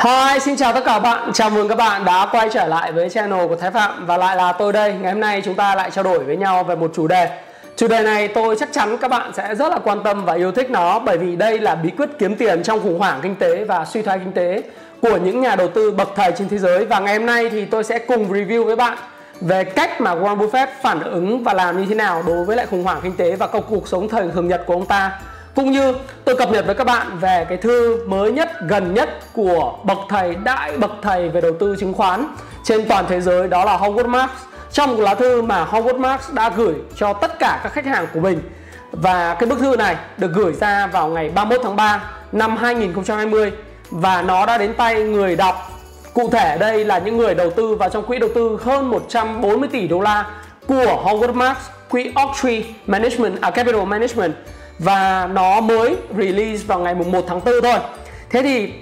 Hi, xin chào tất cả các bạn. Chào mừng các bạn đã quay trở lại với channel của Thái Phạm và lại là tôi đây. Ngày hôm nay chúng ta lại trao đổi với nhau về một chủ đề. Chủ đề này tôi chắc chắn các bạn sẽ rất là quan tâm và yêu thích nó bởi vì đây là bí quyết kiếm tiền trong khủng hoảng kinh tế và suy thoái kinh tế của những nhà đầu tư bậc thầy trên thế giới và ngày hôm nay thì tôi sẽ cùng review với bạn về cách mà Warren Buffett phản ứng và làm như thế nào đối với lại khủng hoảng kinh tế và công cuộc sống thời thường nhật của ông ta cũng như tôi cập nhật với các bạn về cái thư mới nhất gần nhất của bậc thầy đại bậc thầy về đầu tư chứng khoán trên toàn thế giới đó là Howard Marks. Trong một lá thư mà Howard Marks đã gửi cho tất cả các khách hàng của mình. Và cái bức thư này được gửi ra vào ngày 31 tháng 3 năm 2020 và nó đã đến tay người đọc. Cụ thể đây là những người đầu tư vào trong quỹ đầu tư hơn 140 tỷ đô la của Howard Marks quỹ Oaktree Management à, Capital Management và nó mới release vào ngày mùng 1 tháng 4 thôi. Thế thì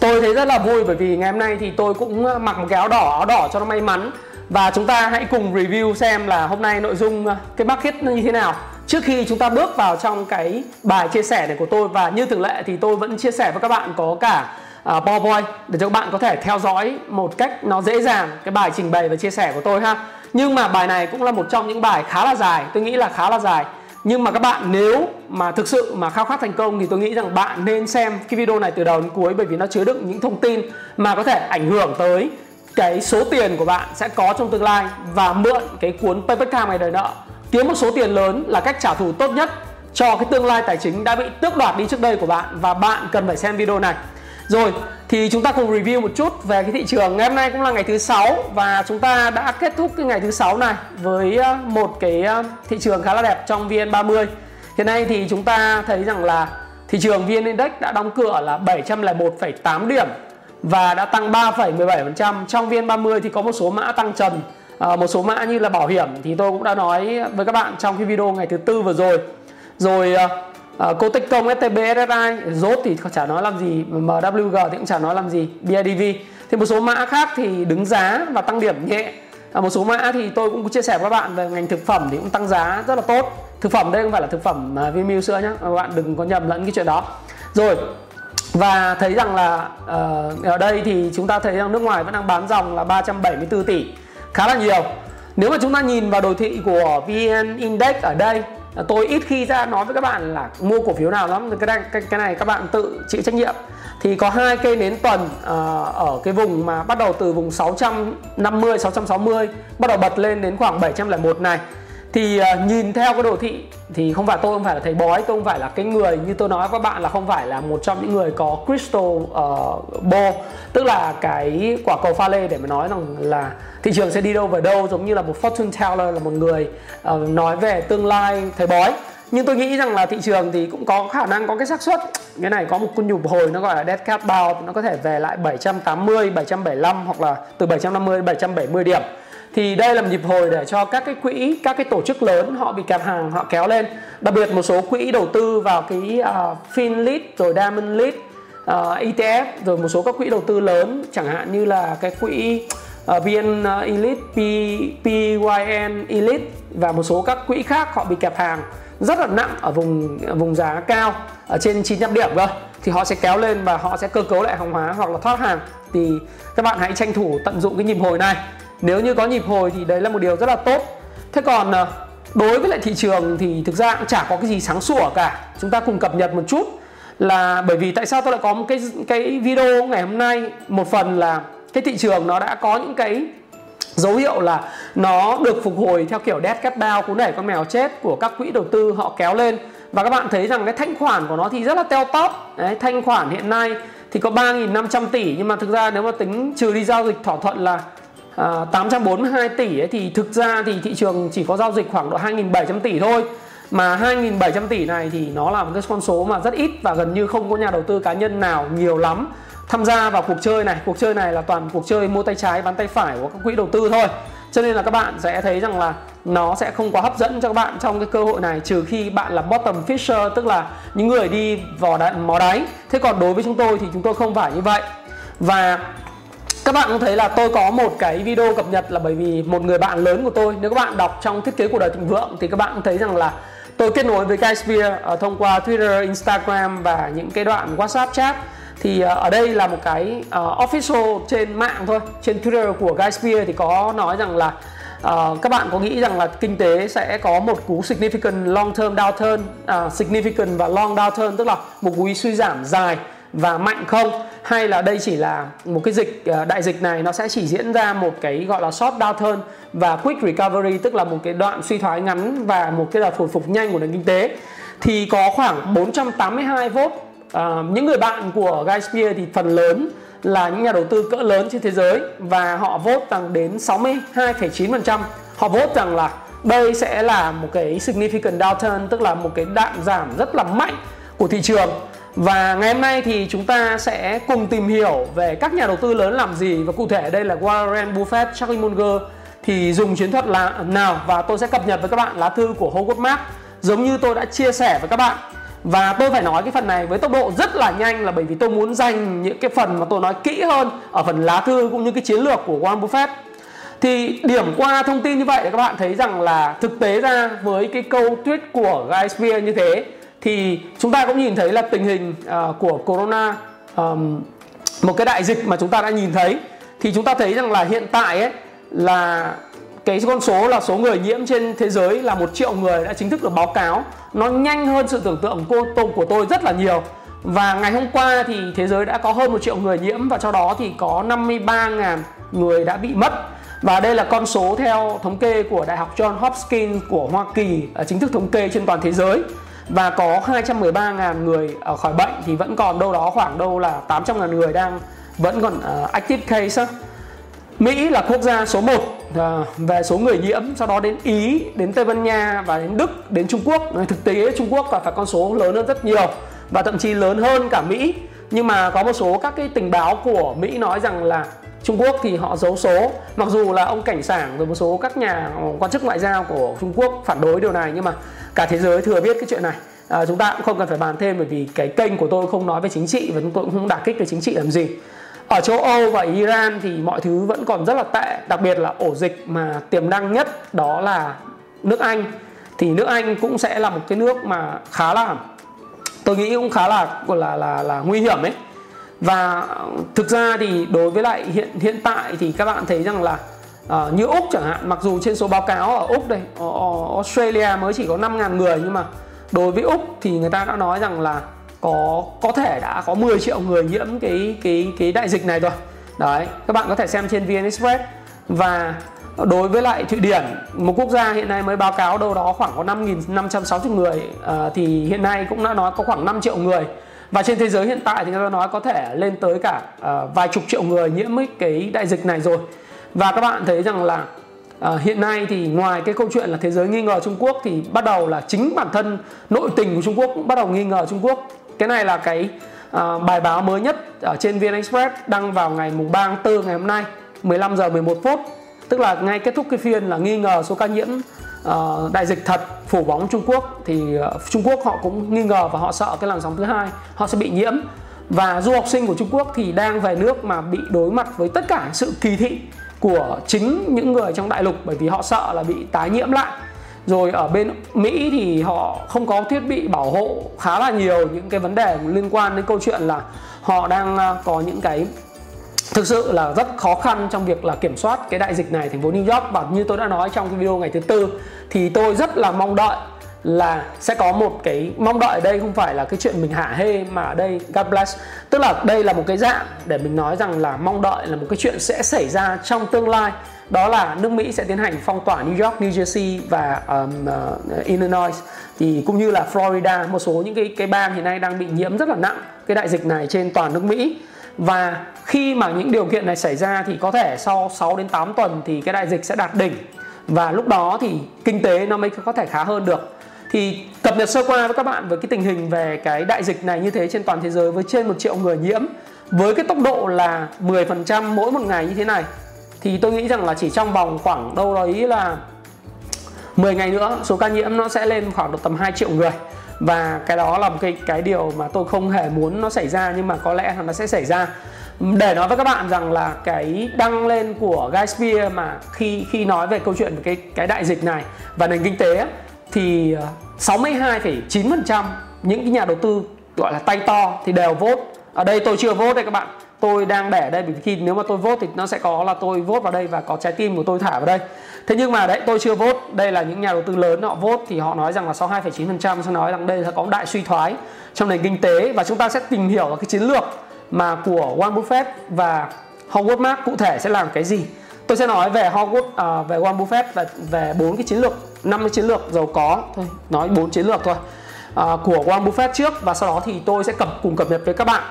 tôi thấy rất là vui bởi vì ngày hôm nay thì tôi cũng ờ, mặc một cái áo đỏ áo đỏ cho nó may mắn. Và chúng ta hãy cùng review xem là hôm nay nội dung ờ, cái market nó như thế nào. Trước khi chúng ta bước vào trong cái bài chia sẻ này của tôi và như thường lệ thì tôi vẫn chia sẻ với các bạn có cả uh, PowerPoint để cho các bạn có thể theo dõi một cách nó dễ dàng cái bài trình bày và chia sẻ của tôi ha. Nhưng mà bài này cũng là một trong những bài khá là dài tôi nghĩ là khá là dài nhưng mà các bạn, nếu mà thực sự mà khao khát thành công thì tôi nghĩ rằng bạn nên xem cái video này từ đầu đến cuối bởi vì nó chứa đựng những thông tin mà có thể ảnh hưởng tới cái số tiền của bạn sẽ có trong tương lai và mượn cái cuốn Payback Time ngày đời nợ kiếm một số tiền lớn là cách trả thù tốt nhất cho cái tương lai tài chính đã bị tước đoạt đi trước đây của bạn và bạn cần phải xem video này. Rồi thì chúng ta cùng review một chút về cái thị trường. Ngày hôm nay cũng là ngày thứ sáu và chúng ta đã kết thúc cái ngày thứ sáu này với ờ, một cái ờ, thị trường khá là đẹp trong VN30 hiện nay thì chúng ta thấy rằng là thị trường VN Index đã đóng cửa là 701,8 điểm và đã tăng 3,17% trong VN30 thì có một số mã tăng trần ờ, một số mã như là bảo hiểm thì tôi cũng đã nói với các bạn trong cái video ngày thứ tư vừa rồi. Rồi à, cô Tích Công, STB, SSI, rốt thì chả nói làm gì, MWG thì cũng chả nói làm gì, BIDV thì một số mã khác thì đứng giá và tăng điểm nhẹ. À, một số mã thì tôi cũng chia sẻ với các bạn về ngành thực phẩm thì cũng tăng giá rất là tốt. Thực phẩm đây không phải là thực phẩm uh, Vinamilk sữa nhá. các bạn đừng có nhầm lẫn cái chuyện đó. Rồi và thấy rằng là uh, ở đây thì chúng ta thấy rằng nước ngoài vẫn đang bán dòng là 374 tỷ. Khá là nhiều. Nếu mà chúng ta nhìn vào đồ thị của VN Index ở đây Ờ, tôi ít khi ra nói với các bạn là mua cổ phiếu nào lắm. Cái này cái, cái này các bạn tự chịu trách nhiệm. Thì có hai cây nến tuần uh, ở cái vùng mà bắt đầu từ vùng 650 660 bắt đầu bật lên đến khoảng 701 này thì uh, nhìn theo cái đồ thị thì không phải tôi không phải là thầy bói tôi không phải là cái người như tôi nói với các bạn là không phải là một trong những người có crystal uh, ball. Tức là cái quả cầu pha lê để mà nói rằng là thị trường sẽ đi đâu về đâu giống như là một fortune teller là một người uh, nói về tương lai thầy bói. Nhưng tôi nghĩ rằng là thị trường thì cũng có khả năng có cái xác suất. Cái này có một con nhụp hồi nó gọi là dead cat bound nó có thể về lại 780 775 hoặc là từ 750 đến 770 điểm thì đây là một nhịp hồi để cho các cái quỹ các cái tổ chức lớn họ bị kẹp hàng họ kéo lên. Đặc biệt một số quỹ đầu tư vào cái uh, Finlit rồi Diamond Lead à, uh, ETF rồi một số các quỹ đầu tư lớn chẳng hạn như là cái quỹ à, uh, VN Elite P, PYN Elite và một số các quỹ khác họ bị kẹp hàng. Rất là nặng ở vùng vùng giá cao ở trên 900 điểm cơ. Thì họ sẽ kéo lên và họ sẽ cơ cấu lại hàng hóa hoặc là thoát hàng. Thì các bạn hãy tranh thủ tận dụng cái nhịp hồi này nếu như có nhịp hồi thì đấy là một điều rất là tốt. Thế còn ờ, đối với lại thị trường thì thực ra cũng chả có cái gì sáng sủa cả. Chúng ta cùng cập nhật một chút là bởi vì tại sao tôi lại có một cái cái video ngày hôm nay? Một phần là cái thị trường nó đã có những cái dấu hiệu là nó được phục hồi theo kiểu dead cat down, cú đẩy con mèo chết của các quỹ đầu tư họ kéo lên. Và các bạn thấy rằng cái thanh khoản của nó thì rất là teo tóp. Đấy, thanh khoản hiện nay thì có 3.500 tỷ. Nhưng mà thực ra nếu mà tính trừ đi giao dịch thỏa thuận là Ờ, à, 842 tỷ ấy, thì thực ra thì thị trường chỉ có giao dịch khoảng độ 2.700 tỷ thôi. Mà 2.700 tỷ này thì nó là một cái con số mà rất ít và gần như không có nhà đầu tư cá nhân nào nhiều lắm tham gia vào cuộc chơi này. Cuộc chơi này là toàn cuộc chơi mua tay trái bán tay phải của các quỹ đầu tư thôi. Cho nên là các bạn sẽ thấy rằng là nó sẽ không quá hấp dẫn cho các bạn trong cái cơ hội này trừ khi bạn là bottom fisher tức là những người đi vò đáy, mó đáy. Thế còn đối với chúng tôi thì chúng tôi không phải như vậy. Và các bạn cũng thấy là tôi có một cái video cập nhật là bởi vì một người bạn lớn của tôi nếu các bạn đọc trong thiết kế của đời thịnh vượng thì các bạn cũng thấy rằng là tôi kết nối với Guy Spear uh, thông qua Twitter, Instagram và những cái đoạn WhatsApp chat. Thì uh, ở đây là một cái uh, official trên mạng thôi trên Twitter của Guy Spear thì có nói rằng là uh, các bạn có nghĩ rằng là kinh tế sẽ có một cú significant long term downturn uh, significant và long downturn tức là một cú suy giảm dài và mạnh không? Hay là đây chỉ là một cái dịch ờ, đại dịch này nó sẽ chỉ diễn ra một cái gọi là short downturn và quick recovery tức là một cái đoạn suy thoái ngắn và một cái đợt hồi phục nhanh của nền kinh tế. Thì có khoảng 482 vote à, những người bạn của Guy Spear thì phần lớn là những nhà đầu tư cỡ lớn trên thế giới và họ vote rằng đến 62,9% họ vote rằng là đây sẽ là một cái significant downturn tức là một cái đạn giảm rất là mạnh của thị trường và ngày hôm nay thì chúng ta sẽ cùng tìm hiểu về các nhà đầu tư lớn làm gì. Và cụ thể đây là Warren Buffett, Charlie Munger. Thì dùng chiến thuật là nào? Và tôi sẽ cập nhật với các bạn lá thư của Howard Mark giống như tôi đã chia sẻ với các bạn. Và tôi phải nói cái phần này với tốc độ rất là nhanh là bởi vì tôi muốn dành những cái phần mà tôi nói kỹ hơn ở phần lá thư cũng như cái chiến lược của Warren Buffett. Thì điểm qua thông tin như vậy để các bạn thấy rằng là thực tế ra với cái câu tweet của Guy Spear như thế thì chúng ta cũng nhìn thấy là tình hình uh, của corona um, một cái đại dịch mà chúng ta đã nhìn thấy. Thì chúng ta thấy rằng là hiện tại ấy là cái con số là số người nhiễm trên thế giới là một triệu người đã chính thức được báo cáo. Nó nhanh hơn sự tưởng tượng của tôi rất là nhiều. Và ngày hôm qua thì thế giới đã có hơn một triệu người nhiễm và trong đó thì có 53.000 người đã bị mất. Và đây là con số theo thống kê của Đại học John Hopkins của Hoa Kỳ à, chính thức thống kê trên toàn thế giới và có 213.000 người ở khỏi bệnh thì vẫn còn đâu đó khoảng đâu là 800.000 người đang vẫn còn uh, active case Mỹ là quốc gia số 1 ờ, về số người nhiễm, sau đó đến Ý, đến Tây Ban Nha và đến Đức, đến Trung Quốc. Thực tế Trung Quốc và phải con số lớn hơn rất nhiều và thậm chí lớn hơn cả Mỹ. Nhưng mà có một số các cái tình báo của Mỹ nói rằng là Trung Quốc thì họ giấu số. Mặc dù là ông cảnh sảng rồi một số các nhà quan chức ngoại giao của Trung Quốc phản đối điều này Nhưng mà cả thế giới thừa biết cái chuyện này. À, Chúng ta cũng không cần phải bàn thêm bởi vì cái kênh của tôi không nói về chính trị Và chúng tôi cũng không đả kích về chính trị làm gì. Ở châu Âu và Iran thì mọi thứ vẫn còn rất là tệ đặc biệt là ổ dịch mà tiềm năng nhất đó là nước Anh. Thì nước Anh cũng sẽ là một cái nước mà khá là tôi nghĩ cũng khá là là là là nguy hiểm ấy và thực ra thì đối với lại hiện hiện tại thì các bạn thấy rằng là uh, như úc chẳng hạn mặc dù trên số báo cáo ở úc đây ở australia mới chỉ có 5.000 người nhưng mà đối với úc thì người ta đã nói rằng là có có thể đã có 10 triệu người nhiễm cái cái cái đại dịch này rồi. Đấy các bạn có thể xem trên vn express. Và đối với lại thụy điển một quốc gia hiện nay mới báo cáo đâu đó khoảng có 5.560 người à, thì hiện nay cũng đã nói có khoảng 5 triệu người và trên thế giới hiện tại thì người ta nói có thể lên tới cả uh, vài chục triệu người nhiễm cái đại dịch này rồi. Và các bạn thấy rằng là à, hiện nay thì ngoài cái câu chuyện là thế giới nghi ngờ Trung Quốc thì bắt đầu là chính bản thân nội tình của Trung Quốc cũng bắt đầu nghi ngờ Trung Quốc. Cái này là cái uh, bài báo mới nhất ở trên VN Express đăng vào ngày mùng 3 tháng 4 ngày hôm nay 15 giờ 11 phút. Tức là ngay kết thúc cái phiên là nghi ngờ số ca nhiễm uh, đại dịch thật phủ bóng Trung Quốc thì uh, Trung Quốc họ cũng nghi ngờ và họ sợ cái làn sóng thứ hai họ sẽ bị nhiễm. Và du học sinh của Trung Quốc thì đang về nước mà bị đối mặt với tất cả sự kỳ thị của chính những người trong đại lục bởi vì họ sợ là bị tái nhiễm lại. Rồi ở bên Mỹ thì họ không có thiết bị bảo hộ khá là nhiều những cái vấn đề liên quan đến câu chuyện là họ đang ờ, có những cái thực sự là rất khó khăn trong việc là kiểm soát cái đại dịch này thành phố New York. Và như tôi đã nói trong cái video ngày thứ tư thì tôi rất là mong đợi là sẽ có một cái mong đợi ở đây không phải là cái chuyện mình hạ hê mà ở đây God bless. Tức là đây là một cái dạng để mình nói rằng là mong đợi là một cái chuyện sẽ xảy ra trong tương lai. Đó là nước Mỹ sẽ tiến hành phong tỏa New York, New Jersey và um, uh, Illinois. Thì cũng như là Florida một số những cái cái bang hiện nay đang bị nhiễm rất là nặng cái đại dịch này trên toàn nước Mỹ và khi mà những điều kiện này xảy ra thì có thể sau 6 đến 8 tuần thì cái đại dịch sẽ đạt đỉnh. Và lúc đó thì kinh tế nó mới có thể khá hơn được. Thì cập nhật sơ qua với các bạn với cái tình hình về cái đại dịch này như thế trên toàn thế giới với trên một triệu người nhiễm, với cái tốc độ là 10% mỗi một ngày như thế này, thì tôi nghĩ rằng là chỉ trong vòng khoảng đâu đấy là 10 ngày nữa, số ca nhiễm nó sẽ lên khoảng được tầm 2 triệu người và cái đó là một cái cái điều mà tôi không hề muốn nó xảy ra nhưng mà có lẽ là nó sẽ xảy ra. Để nói với các bạn rằng là cái đăng lên của Guy Spear mà khi khi nói về câu chuyện về cái cái đại dịch này và nền kinh tế thì ờ, 62,9% những cái nhà đầu tư gọi là tay to thì đều vote. Ở đây tôi chưa vote đây các bạn. Tôi đang để đây vì khi nếu mà tôi vote thì nó sẽ có là tôi vote vào đây và có trái tim của tôi thả vào đây thế nhưng mà đấy tôi chưa vote. Đây là những nhà đầu tư lớn họ vote thì họ nói rằng là 62,9% sẽ nói rằng đây là có đại suy thoái trong nền kinh tế. Và chúng ta sẽ tìm hiểu cái chiến lược mà của Warren Buffett và Howard Marks cụ thể sẽ làm cái gì. Tôi sẽ nói về Howard uh, về Warren Buffett và về bốn cái chiến lược năm cái chiến lược giàu có thôi nói bốn chiến lược thôi uh, của Warren Buffett trước. Và sau đó thì tôi sẽ cập cùng cập nhật với các bạn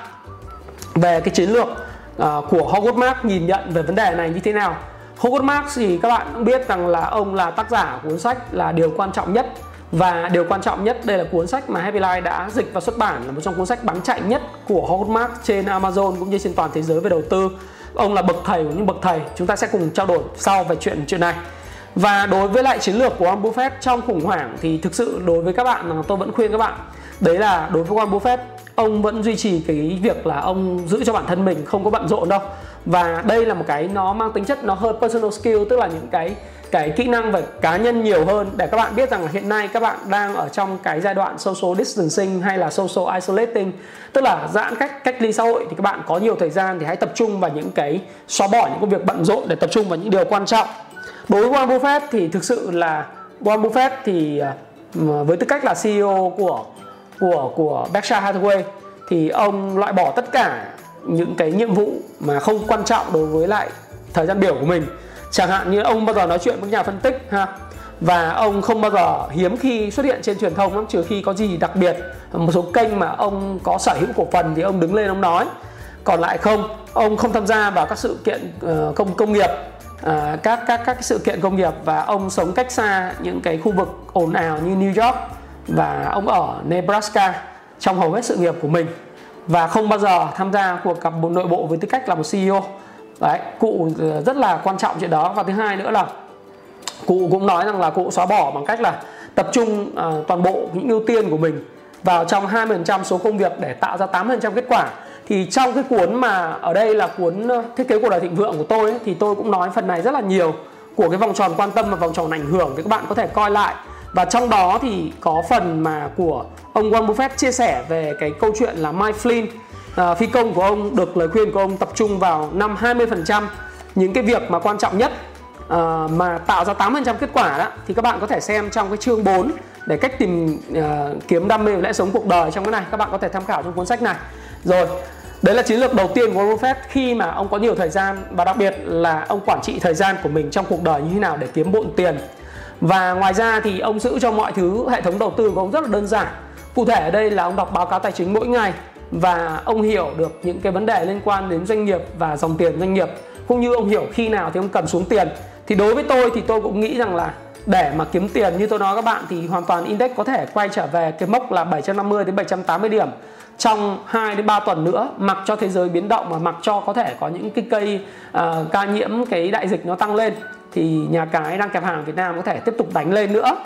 về cái chiến lược uh, của Howard Marks nhìn nhận về vấn đề này như thế nào. Howard Marks thì các bạn cũng biết rằng là ông là tác giả cuốn sách là điều quan trọng nhất. Và điều quan trọng nhất, đây là cuốn sách mà Happy Life đã dịch và xuất bản, là một trong cuốn sách bán chạy nhất của Howard Marks trên Amazon cũng như trên toàn thế giới về đầu tư. Ông là bậc thầy của những bậc thầy, chúng ta sẽ cùng trao đổi sau về chuyện chuyện này. Và đối với lại chiến lược của Warren Buffett trong khủng hoảng thì thực sự đối với các bạn tôi vẫn khuyên các bạn, đấy là đối với Warren Buffett, ông vẫn duy trì cái việc là ông giữ cho bản thân mình không có bận rộn đâu và đây là một cái nó mang tính chất nó hơn personal skill, tức là những cái cái kỹ năng về cá nhân nhiều hơn. Để các bạn biết rằng là hiện nay các bạn đang ở trong cái giai đoạn social distancing hay là social isolating, tức là giãn cách cách ly xã hội thì các bạn có nhiều thời gian thì hãy tập trung vào những cái xóa bỏ những công việc bận rộn để tập trung vào những điều quan trọng. Đối với Warren Buffett thì thực sự là Warren Buffett thì ờ, với tư cách là CEO của của của Berkshire Hathaway thì ông loại bỏ tất cả những cái nhiệm vụ mà không quan trọng đối với lại thời gian biểu của mình. Chẳng hạn như ông bao giờ nói chuyện với nhà phân tích ha, và ông không bao giờ hiếm khi xuất hiện trên truyền thông lắm, trừ khi có gì đặc biệt, một số kênh mà ông có sở hữu cổ phần thì ông đứng lên ông nói. Còn lại không, ông không tham gia vào các sự kiện ờ, công công nghiệp ờ, các các các sự kiện công nghiệp và ông sống cách xa những cái khu vực ồn ào như New York và ông ở Nebraska trong hầu hết sự nghiệp của mình và không bao giờ tham gia cuộc gặp nội bộ với tư cách là một CEO đấy cụ ờ, rất là quan trọng chuyện đó. Và thứ hai nữa là cụ cũng nói rằng là cụ xóa bỏ bằng cách là tập trung uh, toàn bộ những ưu tiên của mình vào trong 20% số công việc để tạo ra 8% kết quả. Thì trong cái cuốn mà ở đây là cuốn ờ, thiết kế cuộc đời thịnh vượng của tôi ấy, thì tôi cũng nói phần này rất là nhiều của cái vòng tròn quan tâm và vòng tròn ảnh hưởng. Thì các bạn có thể coi lại và trong đó thì có phần mà của ông Warren Buffett chia sẻ về cái câu chuyện là Mike Flynn à, phi công của ông được lời khuyên của ông tập trung vào năm 20% những cái việc mà quan trọng nhất à, mà tạo ra 8% kết quả đó thì các bạn có thể xem trong cái chương 4 để cách tìm uh, kiếm đam mê và lẽ sống cuộc đời trong cái này. Các bạn có thể tham khảo trong cuốn sách này. Rồi đấy là chiến lược đầu tiên của Warren Buffett khi mà ông có nhiều thời gian và đặc biệt là ông quản trị thời gian của mình trong cuộc đời như thế nào để kiếm bộn tiền và ngoài ra thì ông giữ cho mọi thứ, hệ thống đầu tư của ông rất là đơn giản. Cụ thể ở đây là ông đọc báo cáo tài chính mỗi ngày và ông hiểu được những cái vấn đề liên quan đến doanh nghiệp và dòng tiền doanh nghiệp. Cũng như ông hiểu khi nào thì ông cần xuống tiền. Thì đối với tôi thì tôi cũng nghĩ rằng là để mà kiếm tiền như tôi nói các bạn thì hoàn toàn index có thể quay trở về cái mốc là 750 đến 780 điểm trong 2 đến 3 tuần nữa. Mặc cho thế giới biến động mà mặc cho có thể có những cái cây uh, ca nhiễm cái đại dịch nó tăng lên thì nhà cái đang kẹp hàng Việt Nam có thể tiếp tục đánh lên nữa.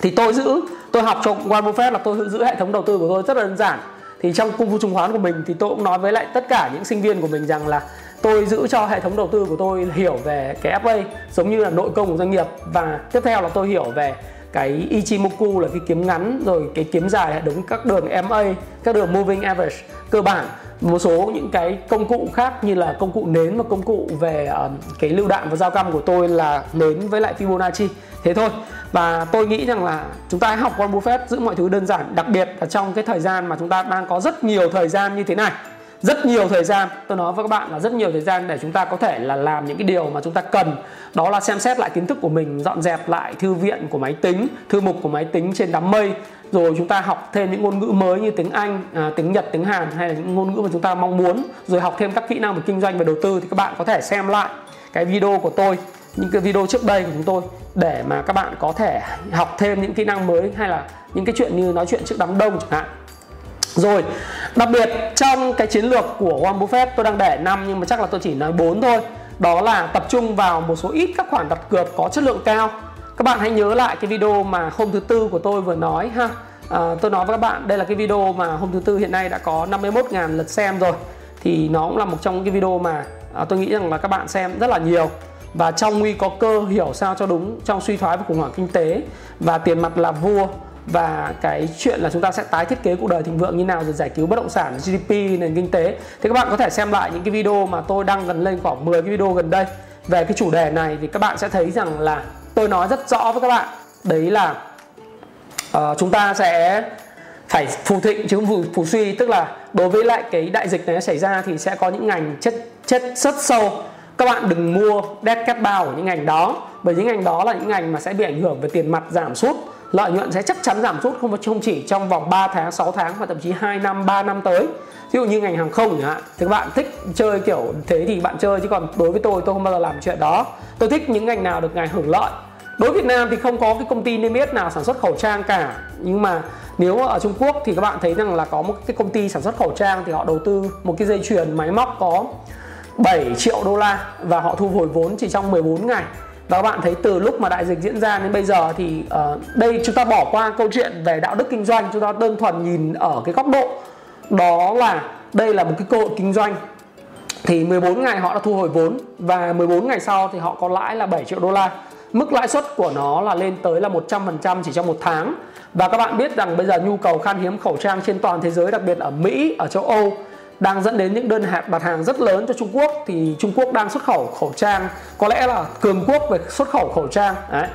Thì tôi giữ tôi học cho Warren Buffett là tôi giữ hệ thống đầu tư của tôi rất là đơn giản. Thì trong cung phu chứng khoán của mình thì tôi cũng nói với lại tất cả những sinh viên của mình rằng là tôi giữ cho hệ thống đầu tư của tôi hiểu về cái FA giống như là nội công của doanh nghiệp. Và tiếp theo là tôi hiểu về cái Ichimoku là cái kiếm ngắn rồi cái kiếm dài là đúng các đường MA các đường moving average cơ bản. Một số những cái công cụ khác như là công cụ nến và công cụ về uh, cái lưu đạn và dao căm của tôi là nến với lại Fibonacci. Thế thôi. Và tôi nghĩ rằng là chúng ta hãy học Warren Buffett giữ mọi thứ đơn giản. Đặc biệt là trong cái thời gian mà chúng ta đang có rất nhiều thời gian như thế này rất nhiều thời gian. Tôi nói với các bạn là rất nhiều thời gian để chúng ta có thể là làm những cái điều mà chúng ta cần. Đó là xem xét lại kiến thức của mình dọn dẹp lại thư viện của máy tính thư mục của máy tính trên đám mây. Rồi chúng ta học thêm những ngôn ngữ mới như tiếng Anh, à, tiếng Nhật, tiếng Hàn hay là những ngôn ngữ mà chúng ta mong muốn. Rồi học thêm các kỹ năng về kinh doanh và đầu tư thì các bạn có thể xem lại cái video của tôi những cái video trước đây của chúng tôi để mà các bạn có thể học thêm những kỹ năng mới hay là những cái chuyện như nói chuyện trước đám đông chẳng hạn rồi đặc biệt trong cái chiến lược của Warren Buffett tôi đang để 5 nhưng mà chắc là tôi chỉ nói 4 thôi. Đó là tập trung vào một số ít các khoản đặt cược có chất lượng cao. Các bạn hãy nhớ lại cái video mà hôm thứ tư của tôi vừa nói ha. À, tôi nói với các bạn đây là cái video mà hôm thứ tư hiện nay đã có 51.000 lượt xem rồi. Thì nó cũng là một trong những cái video mà à, tôi nghĩ rằng là các bạn xem rất là nhiều. Và trong nguy có cơ hiểu sao cho đúng trong suy thoái và khủng hoảng kinh tế và tiền mặt là vua và cái chuyện là chúng ta sẽ tái thiết kế cuộc đời thịnh vượng như nào rồi giải cứu bất động sản GDP nền kinh tế. Thì các bạn có thể xem lại những cái video mà tôi đăng gần lên khoảng 10 cái video gần đây. Về cái chủ đề này thì các bạn sẽ thấy rằng là tôi nói rất rõ với các bạn. Đấy là uh, chúng ta sẽ phải phù thịnh chứ không phù, phù suy. Tức là đối với lại cái đại dịch này xảy ra thì sẽ có những ngành chết chết rất sâu. Các bạn đừng mua dead cat bao của những ngành đó bởi những ngành đó là những ngành mà sẽ bị ảnh hưởng về tiền mặt giảm sút lợi nhuận sẽ chắc chắn giảm sút, không không chỉ trong vòng 3 tháng 6 tháng mà thậm chí 2 năm 3 năm tới. Ví dụ như ngành hàng không chẳng hạn, thì các bạn thích chơi kiểu thế thì bạn chơi, chứ còn đối với tôi tôi không bao giờ làm chuyện đó. Tôi thích những ngành nào được ngành hưởng lợi. Đối với Việt Nam thì không có cái công ty niêm yết nào sản xuất khẩu trang cả. Nhưng mà nếu ở Trung Quốc thì các bạn thấy rằng là có một cái công ty sản xuất khẩu trang thì họ đầu tư một cái dây chuyền máy móc có 7 triệu đô la và họ thu hồi vốn chỉ trong 14 ngày và các bạn thấy từ lúc mà đại dịch diễn ra đến bây giờ thì uh, đây chúng ta bỏ qua câu chuyện về đạo đức kinh doanh chúng ta đơn thuần nhìn ở cái góc độ đó là đây là một cái cơ hội kinh doanh. Thì 14 ngày họ đã thu hồi vốn và 14 ngày sau thì họ có lãi là 7 triệu đô la. Mức lãi suất của nó là lên tới là 100% chỉ trong một tháng. Và các bạn biết rằng bây giờ nhu cầu khan hiếm khẩu trang trên toàn thế giới đặc biệt ở Mỹ ở châu Âu đang dẫn đến những đơn hàng đặt hàng rất lớn cho Trung Quốc. Thì Trung Quốc đang xuất khẩu khẩu trang, có lẽ là cường quốc về xuất khẩu khẩu trang. Đấy.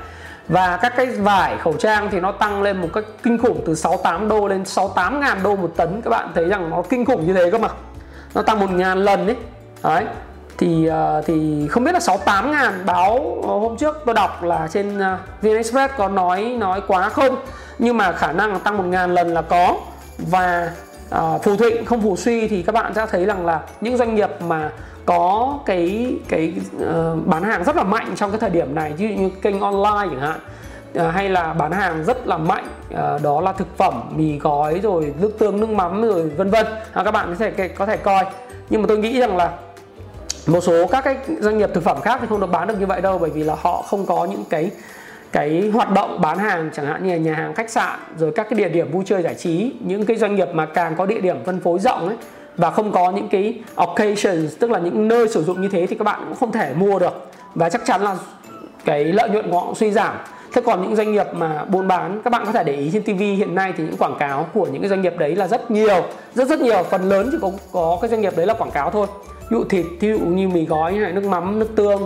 Và các cái vải, khẩu trang thì nó tăng lên một cách kinh khủng từ 68 đô lên 68 ngàn đô một tấn. Các bạn thấy rằng nó kinh khủng như thế cơ mà. Nó tăng một ngàn lần đấy đấy. Thì ờ, thì không biết là 68 ngàn báo hôm trước tôi đọc là trên ờ, VN Express có nói nói quá không. Nhưng mà khả năng tăng một ngàn lần là có. Và Ờ, uh, phù thịnh không phù suy thì các bạn sẽ thấy rằng là những doanh nghiệp mà có cái cái uh, bán hàng rất là mạnh trong cái thời điểm này như, như kênh online chẳng hạn uh, hay là bán hàng rất là mạnh uh, đó là thực phẩm mì gói rồi nước tương nước mắm rồi vân vân à, các bạn có thể có thể coi. Nhưng mà tôi nghĩ rằng là một số các cái doanh nghiệp thực phẩm khác thì không được bán được như vậy đâu bởi vì là họ không có những cái cái hoạt động bán hàng, chẳng hạn như là nhà hàng, khách sạn, rồi các cái địa điểm vui chơi giải trí, những cái doanh nghiệp mà càng có địa điểm phân phối rộng ấy, và không có những cái occasions, tức là những nơi sử dụng như thế thì các bạn cũng không thể mua được. Và chắc chắn là cái lợi nhuận của họ cũng suy giảm. Thế còn những doanh nghiệp mà buôn bán, các bạn có thể để ý trên TV hiện nay thì những quảng cáo của những cái doanh nghiệp đấy là rất nhiều, rất rất nhiều. Phần lớn chỉ có có cái doanh nghiệp đấy là quảng cáo thôi. Ví dụ thịt ví dụ như mì gói như này nước mắm, nước tương.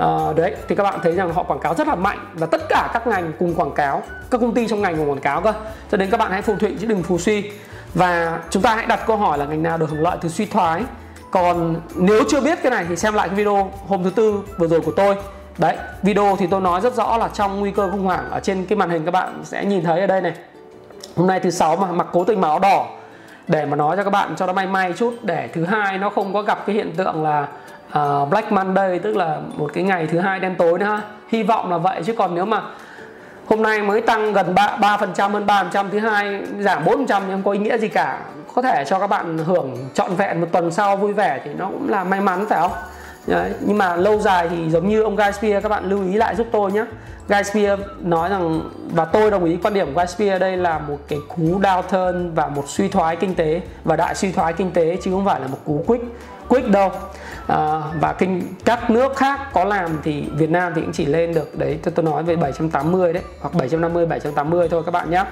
Ờ, đấy, thì các bạn thấy rằng họ quảng cáo rất là mạnh và tất cả các ngành cùng quảng cáo, các công ty trong ngành cùng quảng cáo cơ. Cho nên các bạn hãy phù thụy chứ đừng phù suy. Và chúng ta hãy đặt câu hỏi là ngành nào được hưởng lợi từ suy thoái. Còn nếu chưa biết cái này thì xem lại cái video hôm thứ tư vừa rồi của tôi. Đấy, video thì tôi nói rất rõ là trong nguy cơ khủng hoảng ở trên cái màn hình các bạn sẽ nhìn thấy ở đây này. Hôm nay thứ sáu mà, mặc cố tình màu đỏ để mà nói cho các bạn cho nó may may chút. Để thứ hai nó không có gặp cái hiện tượng là uh, Black Monday tức là một cái ngày thứ hai đen tối nữa hy vọng là vậy chứ còn nếu mà hôm nay mới tăng gần 3, phần trăm hơn 3% thứ hai giảm 4% thì không có ý nghĩa gì cả. Có thể cho các bạn hưởng trọn vẹn một tuần sau vui vẻ thì nó cũng là may mắn phải không? Đấy, nhưng mà lâu dài thì giống như ông Guy Spear các bạn lưu ý lại giúp tôi nhé Guy Spear nói rằng và tôi đồng ý quan điểm của Guy Spear đây là một cái cú downturn và một suy thoái kinh tế và đại suy thoái kinh tế chứ không phải là một cú quick quick đâu à, và kinh các nước khác có làm thì Việt Nam thì cũng chỉ lên được đấy tôi tôi nói về 780 đấy hoặc 750 780 thôi các bạn nhé.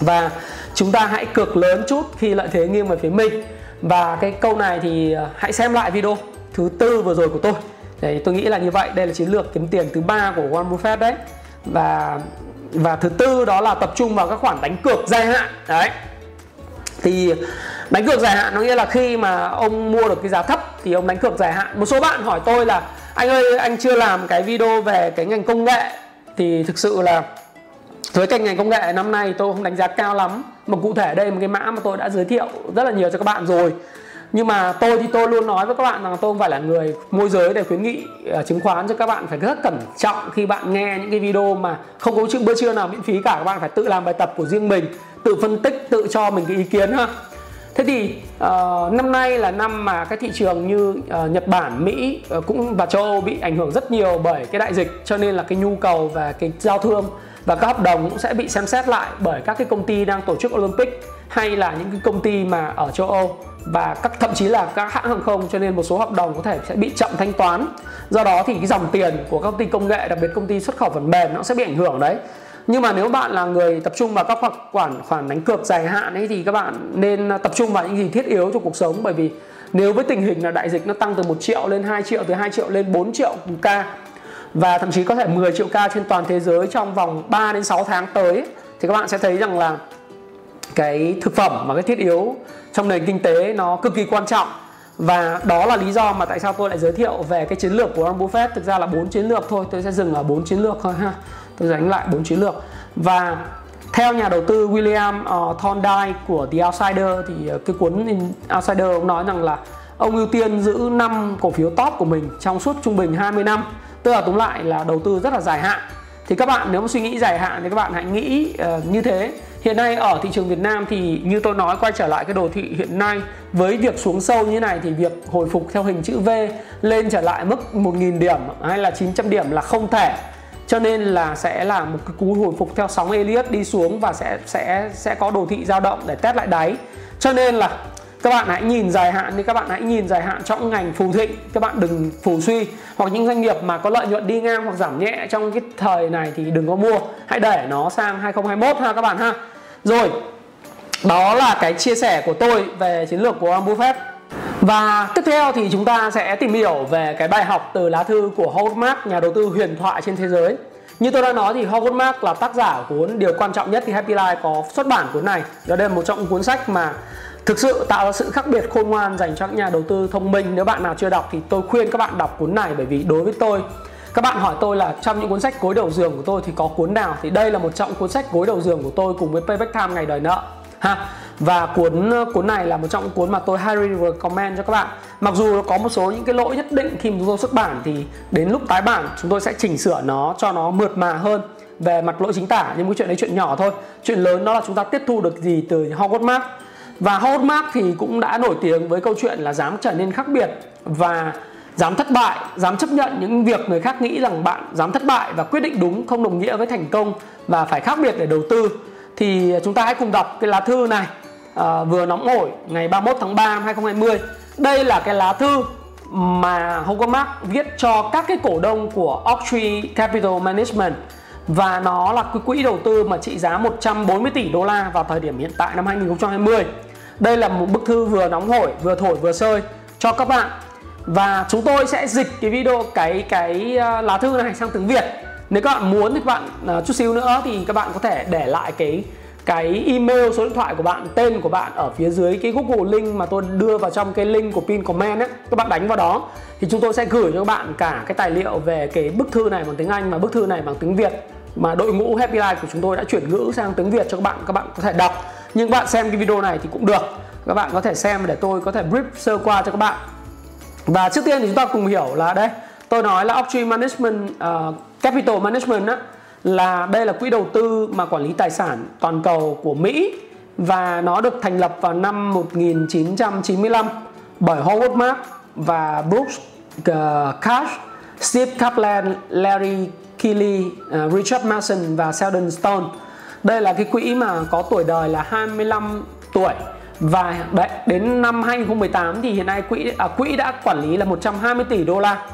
Và chúng ta hãy cược lớn chút khi lợi thế nghiêng về phía mình. Và cái câu này thì ờ, hãy xem lại video thứ tư vừa rồi của tôi. Đấy, tôi nghĩ là như vậy. Đây là chiến lược kiếm tiền thứ ba của Warren Buffett đấy. Và và thứ tư đó là tập trung vào các khoản đánh cược dài hạn. Đấy thì đánh cược dài hạn nó nghĩa là khi mà ông mua được cái giá thấp thì ông đánh cược dài hạn. Một số bạn hỏi tôi là, anh ơi, anh chưa làm cái video về cái ngành công nghệ? Thì thực sự là với cái ngành công nghệ năm nay tôi không đánh giá cao lắm. Mà cụ thể đây một cái mã mà tôi đã giới thiệu rất là nhiều cho các bạn rồi nhưng mà tôi thì tôi luôn nói với các bạn rằng tôi không phải là người môi giới để khuyến nghị ờ, chứng khoán cho các bạn phải rất cẩn trọng khi bạn nghe những cái video mà không có chữ bữa trưa nào miễn phí cả các bạn phải tự làm bài tập của riêng mình tự phân tích tự cho mình cái ý kiến ha. Thế thì uh, năm nay là năm mà cái thị trường như uh, Nhật Bản Mỹ uh, cũng và châu Âu bị ảnh hưởng rất nhiều bởi cái đại dịch cho nên là cái nhu cầu và cái giao thương và các hợp đồng cũng sẽ bị xem xét lại bởi các cái công ty đang tổ chức Olympic hay là những cái công ty mà ở châu Âu và các, thậm chí là các hãng hàng không, cho nên một số hợp đồng có thể sẽ bị chậm thanh toán. Do đó thì cái dòng tiền của các công ty công nghệ, đặc biệt công ty xuất khẩu phần mềm, nó sẽ bị ảnh hưởng đấy. Nhưng mà nếu bạn là người tập trung vào các khoản khoản khoản đánh cược dài hạn ấy, thì các bạn nên à, tập trung vào những gì thiết yếu cho cuộc sống. Bởi vì nếu với tình hình là đại dịch nó tăng từ 1 triệu lên 2 triệu, từ 2 triệu lên 4 triệu ca, và thậm chí có thể 10 triệu ca trên toàn thế giới trong vòng 3 đến 6 tháng tới, thì các bạn sẽ thấy rằng là cái thực phẩm và cái thiết yếu trong nền kinh tế nó cực kỳ quan trọng. Và đó là lý do mà tại sao tôi lại giới thiệu về cái chiến lược của Warren Buffett. Thực ra là bốn chiến lược thôi tôi sẽ dừng ở bốn chiến lược thôi ha. Tôi đánh lại bốn chiến lược. Và theo nhà đầu tư William uh, Thorndike của The Outsider thì ờ, cái cuốn Outsider ông nói rằng là ông ưu tiên giữ 5 cổ phiếu top của mình trong suốt trung bình 20 năm. Tức là tóm lại là đầu tư rất là dài hạn. Thì các bạn nếu mà suy nghĩ dài hạn thì các bạn hãy nghĩ uh, như thế hiện nay ở thị trường Việt Nam thì như tôi nói, quay trở lại cái đồ thị hiện nay, với việc xuống sâu như này thì việc hồi phục theo hình chữ V lên trở lại mức 1.000 điểm hay là 900 điểm là không thể. Cho nên là sẽ là một cái cú hồi phục theo sóng Elliott đi xuống và sẽ sẽ sẽ có đồ thị dao động để test lại đáy. Cho nên là các bạn hãy nhìn dài hạn thì các bạn hãy nhìn dài hạn trong ngành phù thịnh. Các bạn đừng phù suy. Hoặc những doanh nghiệp mà có lợi nhuận đi ngang hoặc giảm nhẹ trong cái thời này thì đừng có mua. Hãy để nó sang 2021 ha các bạn ha rồi đó là cái chia sẻ của tôi về chiến lược của Warren Buffett và tiếp theo thì chúng ta sẽ tìm hiểu về cái bài học từ lá thư của Howard Marks, nhà đầu tư huyền thoại trên thế giới. Như tôi đã nói thì Howard Marks là tác giả của cuốn Điều quan trọng nhất thì Happy Life có xuất bản cuốn này. Đó đây là một trong những cuốn sách mà thực sự tạo ra sự khác biệt khôn ngoan dành cho các nhà đầu tư thông minh. Nếu bạn nào chưa đọc thì tôi khuyên các bạn đọc cuốn này bởi vì đối với tôi các bạn hỏi tôi là trong những cuốn sách gối đầu giường của tôi thì có cuốn nào? Thì đây là một trong cuốn sách gối đầu giường của tôi cùng với Payback Time ngày đời nợ ha? Và cuốn ờ, cuốn này là một trong những cuốn mà tôi highly recommend cho các bạn. Mặc dù có một số những cái lỗi nhất định khi mà chúng tôi xuất bản thì đến lúc tái bản chúng tôi sẽ chỉnh sửa nó cho nó mượt mà hơn về mặt lỗi chính tả, nhưng cái chuyện đấy chuyện nhỏ thôi. Chuyện lớn đó là chúng ta tiếp thu được gì từ Howard mark và Howard mark thì cũng đã nổi tiếng với câu chuyện là dám trở nên khác biệt. Và dám thất bại dám chấp nhận những việc người khác nghĩ rằng bạn dám thất bại và quyết định đúng không đồng nghĩa với thành công và phải khác biệt để đầu tư thì chúng ta hãy cùng đọc cái lá thư này à, vừa nóng hổi ngày 31 tháng 3 năm 2020 đây là cái lá thư mà Howard Mark viết cho các cái cổ đông của Oaktree Capital Management và nó là cái quỹ đầu tư mà trị giá 140 tỷ đô la vào thời điểm hiện tại năm 2020. Đây là một bức thư vừa nóng hổi, vừa thổi vừa sơi cho các bạn. Và chúng tôi sẽ dịch cái video cái cái ờ, lá thư này sang tiếng Việt. Nếu các bạn muốn thì các bạn uh, chút xíu nữa thì các bạn có thể để lại cái cái email số điện thoại của bạn tên của bạn ở phía dưới cái Google link mà tôi đưa vào trong cái link của pin comment ấy. Các bạn đánh vào đó. Thì chúng tôi sẽ gửi cho các bạn cả cái tài liệu về cái bức thư này bằng tiếng Anh và bức thư này bằng tiếng Việt. Mà đội ngũ Happy Life của chúng tôi đã chuyển ngữ sang tiếng Việt cho các bạn. Các bạn có thể đọc. Nhưng các bạn xem cái video này thì cũng được. Các bạn có thể xem để tôi có thể brief sơ qua cho các bạn và trước tiên thì chúng ta cùng hiểu là đây tôi nói là Option Management uh, Capital Management á là đây là quỹ đầu tư mà quản lý tài sản toàn cầu của Mỹ và nó được thành lập vào năm 1995 bởi Howard Marks và Brooks uh, Cash, Steve Kaplan, Larry Keeley, uh, Richard Mason và Sheldon Stone. Đây là cái quỹ mà có tuổi đời là 25 tuổi và đấy, đến năm 2018 thì hiện nay quỹ à, quỹ đã quản lý là 120 tỷ đô la.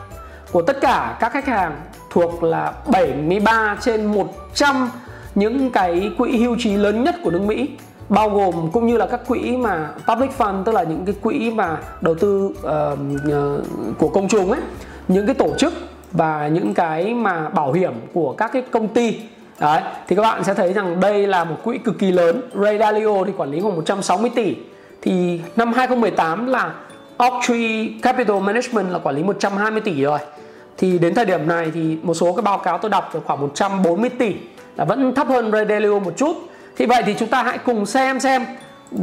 Của tất cả các khách hàng thuộc là 73 trên 100 những cái quỹ hưu trí lớn nhất của nước Mỹ bao gồm cũng như là các quỹ mà public fund tức là những cái quỹ mà đầu tư uh, của công chúng ấy những cái tổ chức và những cái mà bảo hiểm của các cái công ty Đấy, thì các bạn sẽ thấy rằng đây là một quỹ cực kỳ lớn. Ray Dalio thì quản lý khoảng 160 tỷ. Thì năm 2018 là Oaktree Capital Management là quản lý 120 tỷ rồi. Thì đến thời điểm này thì một số cái báo cáo tôi đọc là khoảng 140 tỷ là vẫn thấp hơn Ray Dalio một chút. Thì vậy thì chúng ta hãy cùng xem xem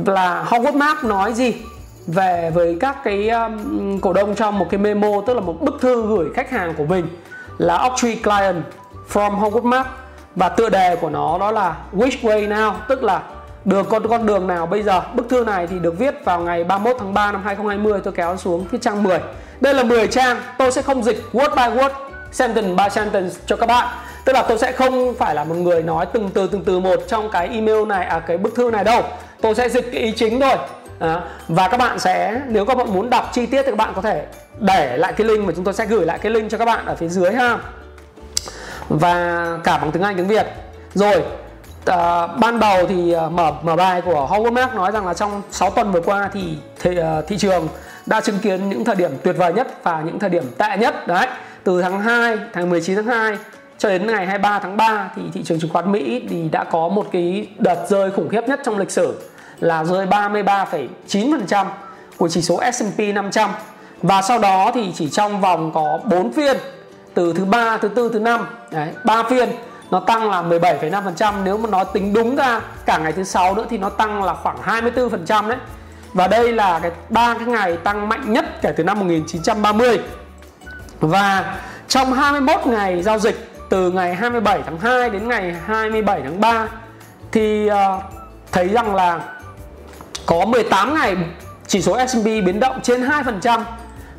là Howard Mark nói gì về với các cái um, cổ đông trong một cái memo tức là một bức thư gửi khách hàng của mình là Oaktree Client from Howard Mark và tựa đề của nó đó là Which way now? Tức là được con con đường nào bây giờ? Bức thư này thì được viết vào ngày 31 tháng 3 năm 2020 tôi kéo xuống cái trang 10 đây là 10 trang tôi sẽ không dịch word by word sentence by sentence cho các bạn. Tức là tôi sẽ không phải là một người nói từng từ từng từ một trong cái email này à cái bức thư này đâu. Tôi sẽ dịch cái ý chính thôi. À, và các bạn sẽ nếu các bạn muốn đọc chi tiết thì các bạn có thể để lại cái link mà chúng tôi sẽ gửi lại cái link cho các bạn ở phía dưới ha và cả bằng tiếng Anh tiếng Việt. Rồi à, ban đầu thì à, mở mở bài của Howard Mark nói rằng là trong 6 tuần vừa qua thì thị, uh, à, thị trường đã chứng kiến những thời điểm tuyệt vời nhất và những thời điểm tệ nhất. Đấy từ tháng 2 tháng 19 tháng 2 cho đến ngày 23 tháng 3 thì thị trường chứng khoán Mỹ thì đã có một cái đợt rơi khủng khiếp nhất trong lịch sử là rơi 33,9% của chỉ số S&P 500 và sau đó thì chỉ trong vòng có 4 phiên từ thứ ba, thứ tư, thứ năm đấy, ba phiên nó tăng là 17,5% nếu mà nói tính đúng ra cả ngày thứ sáu nữa thì nó tăng là khoảng 24% đấy. Và đây là cái ba cái ngày tăng mạnh nhất kể từ năm 1930. Và trong 21 ngày giao dịch từ ngày 27 tháng 2 đến ngày 27 tháng 3 thì uh, thấy rằng là có 18 ngày chỉ số S&P biến động trên 2%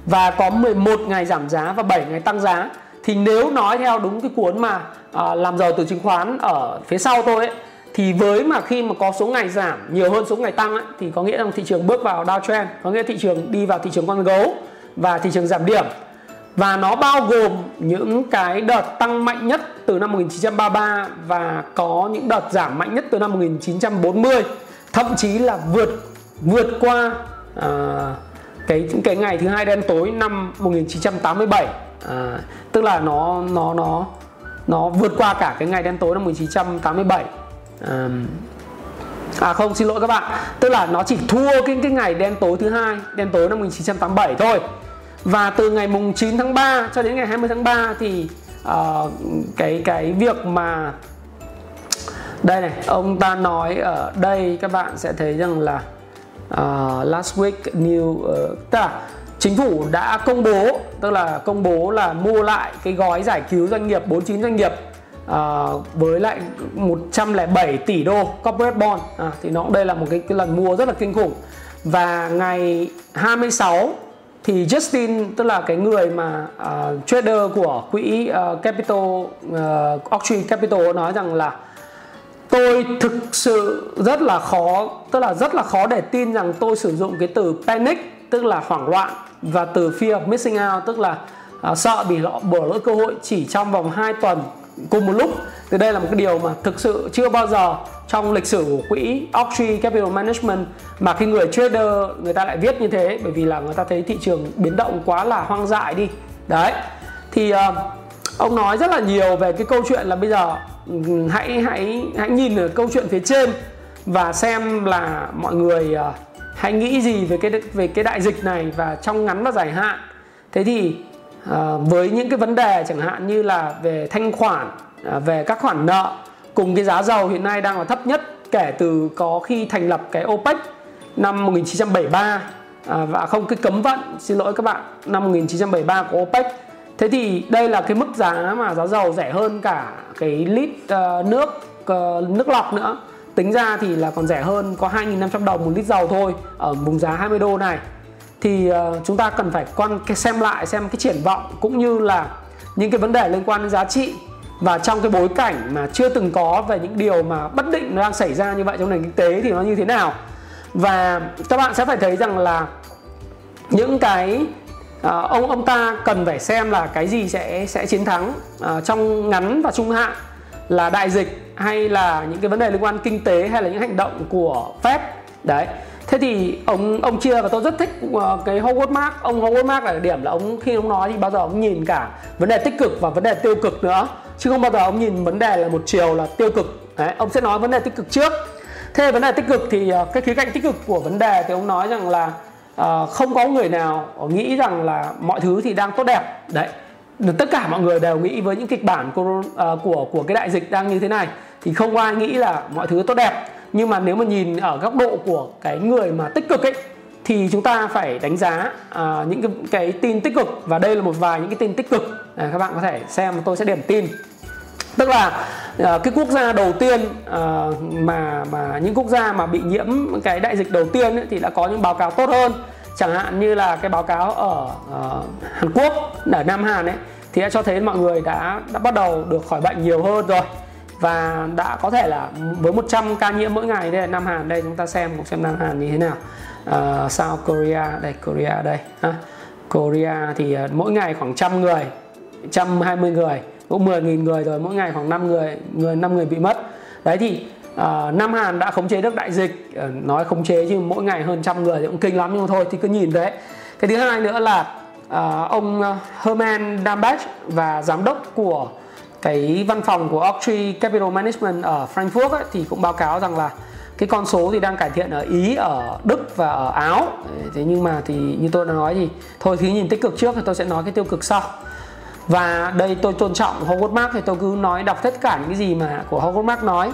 và có 11 ngày giảm giá và 7 ngày tăng giá thì nếu nói theo đúng cái cuốn mà à, làm giàu từ chứng khoán ở phía sau tôi ấy thì với mà khi mà có số ngày giảm nhiều hơn số ngày tăng ấy, thì có nghĩa rằng thị trường bước vào downtrend có nghĩa thị trường đi vào thị trường con gấu và thị trường giảm điểm. Và nó bao gồm những cái đợt tăng mạnh nhất từ năm 1933 và có những đợt giảm mạnh nhất từ năm 1940 thậm chí là vượt vượt qua à, cái cái ngày thứ hai đen tối năm 1987 à, tức là nó nó nó nó vượt qua cả cái ngày đen tối năm 1987 à, à không xin lỗi các bạn. Tức là nó chỉ thua cái cái ngày đen tối thứ hai đen tối năm 1987 thôi. Và từ ngày mùng 9 tháng 3 cho đến ngày 20 tháng 3 thì uh, cái cái việc mà đây này ông ta nói ở đây các bạn sẽ thấy rằng là uh, last week new uh, tức là chính phủ đã công bố tức là công bố là mua lại cái gói giải cứu doanh nghiệp 49 doanh nghiệp à, với lại 107 tỷ đô corporate bond. À, thì nó đây là một cái, cái lần mua rất là kinh khủng. Và ngày 26 thì Justin tức là cái người mà uh, trader của quỹ uh, Capital à, uh, Oaktree Capital nói rằng là tôi thực sự rất là khó tức là rất là khó để tin rằng tôi sử dụng cái từ panic tức là hoảng loạn và từ fear of missing out tức là à, sợ bị lọ bỏ lỡ cơ hội chỉ trong vòng 2 tuần cùng một lúc. Thì đây là một cái điều mà thực sự chưa bao giờ trong lịch sử của quỹ Oaktree Capital Management mà khi người trader người ta lại viết như thế bởi vì là người ta thấy thị trường biến động quá là hoang dại đi. Đấy. Thì uh, ông nói rất là nhiều về cái câu chuyện là bây giờ hãy hãy hãy nhìn ở câu chuyện phía trên và xem là mọi người uh, hãy nghĩ gì về cái về cái đại dịch này và trong ngắn và dài hạn? Thế thì uh, với những cái vấn đề chẳng hạn như là về thanh khoản uh, về các khoản nợ cùng cái giá dầu hiện nay đang là thấp nhất kể từ có khi thành lập cái OPEC năm 1973 à, ờ, và không cái cấm vận xin lỗi các bạn năm 1973 của OPEC. Thế thì đây là cái mức giá mà giá dầu rẻ hơn cả cái lít uh, nước uh, nước lọc nữa tính ra thì là còn rẻ hơn có 2.500 đồng một lít dầu thôi ở vùng giá 20 đô này. Thì uh, chúng ta cần phải quan xem lại xem cái triển vọng cũng như là những cái vấn đề liên quan đến giá trị. Và trong cái bối cảnh mà chưa từng có về những điều mà bất định nó đang xảy ra như vậy trong nền kinh tế thì nó như thế nào. Và các bạn sẽ phải thấy rằng là những cái à, ông ông ta cần phải xem là cái gì sẽ sẽ chiến thắng à, trong ngắn và trung hạn là đại dịch hay là những cái vấn đề liên quan kinh tế hay là những hành động của Fed. Đấy. Thế thì ông ông chia và tôi rất thích ờ, cái Howard Mark. Ông Howard Mark là điểm là ông khi ông nói thì bao giờ ông nhìn cả vấn đề tích cực và vấn đề tiêu cực nữa chứ không bao giờ ông nhìn vấn đề là một chiều là tiêu cực. Đấy ông sẽ nói vấn đề tích cực trước. Thế vấn đề tích cực thì ờ, cái khía cạnh tích cực của vấn đề thì ông nói rằng là uh, không có người nào nghĩ rằng là mọi thứ thì đang tốt đẹp. Đấy tất cả mọi người đều nghĩ với những kịch bản của à, của của cái đại dịch đang như thế này thì không ai nghĩ là mọi thứ tốt đẹp. Nhưng mà nếu mà nhìn ở góc độ của cái người mà tích cực ấy thì chúng ta phải đánh giá à, những cái, cái tin tích cực. Và đây là một vài những cái tin tích cực. À, các bạn có thể xem tôi sẽ điểm tin. Tức là à, cái quốc gia đầu tiên à, mà mà những quốc gia mà bị nhiễm cái đại dịch đầu tiên ấy, thì đã có những báo cáo tốt hơn chẳng hạn như là cái báo cáo ở uh, Hàn Quốc ở Nam Hàn ấy thì đã cho thấy mọi người đã đã bắt đầu được khỏi bệnh nhiều hơn rồi. Và đã có thể là với 100 ca nhiễm mỗi ngày đây là Nam Hàn đây chúng ta xem một xem Nam Hàn như thế nào. Ờ, uh, South Korea đây Korea đây ha. Korea thì uh, mỗi ngày khoảng trăm người 120 người cũng 10.000 người rồi mỗi ngày khoảng 5 người người 5 người bị mất. Đấy thì uh, Nam Hàn đã khống chế được đại dịch uh, nói khống chế chứ mỗi ngày hơn trăm người thì cũng kinh lắm nhưng mà thôi thì cứ nhìn thế. cái thứ hai nữa là uh, ông Herman Dambach và giám đốc của cái văn phòng của Oaktree Capital Management ở Frankfurt ấy, thì cũng báo cáo rằng là cái con số thì đang cải thiện ở Ý, ở Đức và ở Áo. Thế nhưng mà thì như tôi đã nói thì thôi thì nhìn tích cực trước thì tôi sẽ nói cái tiêu cực sau. Và đây tôi tôn trọng Howard Mark thì tôi cứ nói đọc tất cả những cái gì mà của Howard Mark nói.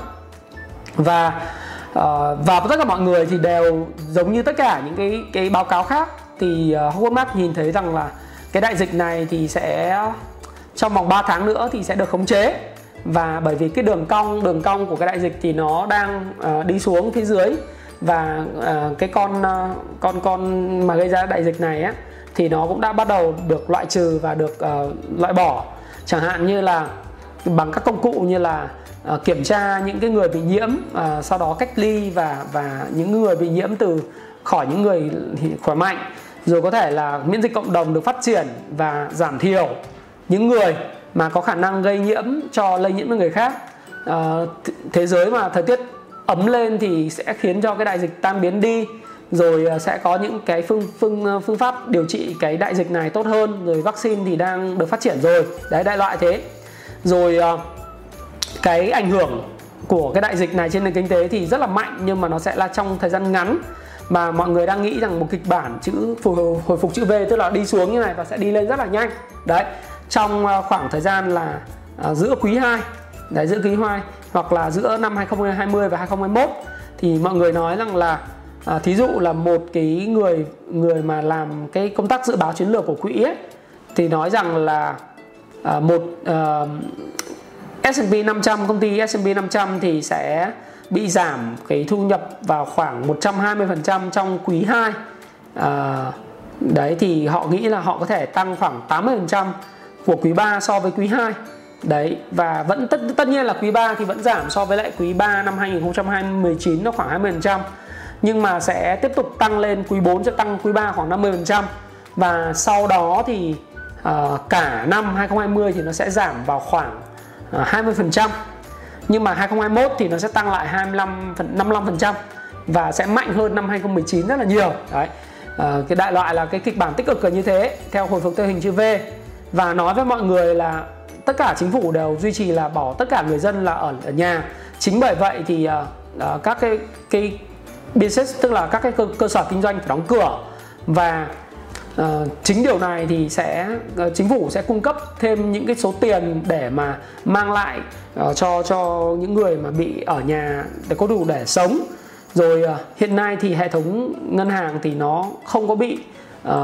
Và uh, và tất cả mọi người thì đều giống như tất cả những cái cái báo cáo khác. Thì uh, Howard Mark nhìn thấy rằng là cái đại dịch này thì sẽ trong vòng 3 tháng nữa thì sẽ được khống chế. Và bởi vì cái đường cong đường cong của cái đại dịch thì nó đang uh, đi xuống phía dưới. Và uh, cái con uh, con con mà gây ra đại dịch này á thì nó cũng đã bắt đầu được loại trừ và được uh, loại bỏ. Chẳng hạn như là bằng các công cụ như là uh, kiểm tra những cái người bị nhiễm uh, sau đó cách ly và và những người bị nhiễm từ khỏi những người khỏe mạnh rồi có thể là miễn dịch cộng đồng được phát triển và giảm thiểu những người mà có khả năng gây nhiễm cho lây nhiễm với người khác. À, thế giới mà thời tiết ấm lên thì sẽ khiến cho cái đại dịch tan biến đi rồi sẽ có những cái phương phương phương pháp điều trị cái đại dịch này tốt hơn rồi vaccine thì đang được phát triển rồi. Đấy đại loại thế. Rồi cái ảnh hưởng của cái đại dịch này trên nền kinh tế thì rất là mạnh nhưng mà nó sẽ là trong thời gian ngắn. Mà mọi người đang nghĩ rằng một kịch bản chữ hồi phục chữ V tức là đi xuống như này và sẽ đi lên rất là nhanh. Đấy trong ờ, khoảng thời gian là ờ, giữa quý 2 đấy giữa quý 2 hoặc là giữa năm 2020 và 2021 thì mọi người nói rằng là à, thí dụ là một cái người người mà làm cái công tác dự báo chiến lược của quỹ ấy thì nói rằng là à, một à, S&P 500 công ty S&P 500 thì sẽ bị giảm cái thu nhập vào khoảng 120% trong quý 2 à, ờ, đấy thì họ nghĩ là họ có thể tăng khoảng 80% của quý 3 so với quý 2 đấy và vẫn tất tất nhiên là quý 3 thì vẫn giảm so với lại quý 3 năm 2019 nó khoảng 20% nhưng mà sẽ tiếp tục tăng lên quý 4 sẽ tăng quý 3 khoảng 50% và sau đó thì uh, cả năm 2020 thì nó sẽ giảm vào khoảng Ờ, 20% nhưng mà 2021 thì nó sẽ tăng lại 25 55% và sẽ mạnh hơn năm 2019 rất là nhiều. Đấy. À, cái đại loại là cái kịch bản tích cực là như thế theo hồi phục theo hình chữ V. Và nói với mọi người là tất cả chính phủ đều duy trì là bỏ tất cả người dân là ở, ở nhà. Chính bởi vậy thì uh, các cái cái business tức là các cái cơ, cơ sở kinh doanh phải đóng cửa. Và uh, chính điều này thì sẽ uh, chính phủ sẽ cung cấp thêm những cái số tiền để mà mang lại uh, cho cho những người mà bị ở nhà để có đủ để sống. Rồi uh, hiện nay thì hệ thống ngân hàng thì nó không có bị uh,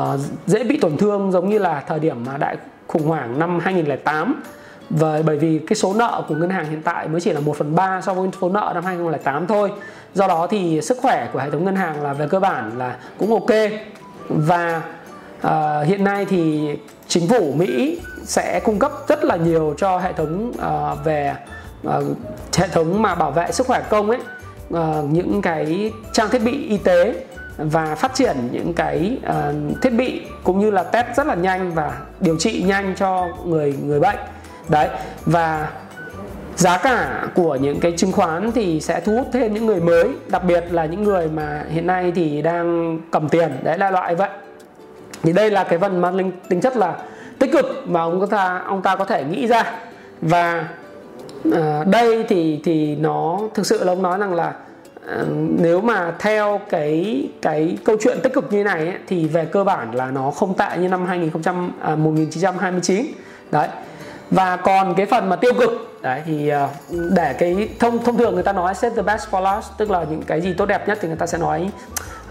dễ bị tổn thương giống như là thời điểm mà đại khủng hoảng năm 2008 và bởi vì cái số nợ của ngân hàng hiện tại mới chỉ là 1 phần 3 so với số nợ năm 2008 thôi. Do đó thì sức khỏe của hệ thống ngân hàng là về cơ bản là cũng ok. Và uh, hiện nay thì chính phủ Mỹ sẽ cung cấp rất là nhiều cho hệ thống uh, về uh, hệ thống mà bảo vệ sức khỏe công ấy uh, những cái trang thiết bị y tế và phát triển những cái uh, thiết bị cũng như là test rất là nhanh và điều trị nhanh cho người người bệnh. Đấy và giá cả của những cái chứng khoán thì sẽ thu hút thêm những người mới đặc biệt là những người mà hiện nay thì đang cầm tiền. Đấy là loại vậy thì đây là cái phần mà linh tính chất là tích cực mà ông ta ông ta có thể nghĩ ra. Và uh, đây thì thì nó thực sự là ông nói rằng là uh, nếu mà theo cái cái câu chuyện tích cực như này ấy, thì về cơ bản là nó không tệ như năm 2000 uh, 1929 đấy. Và còn cái phần mà tiêu cực đấy thì uh, để cái thông thông thường người ta nói set the best for last tức là những cái gì tốt đẹp nhất thì người ta sẽ nói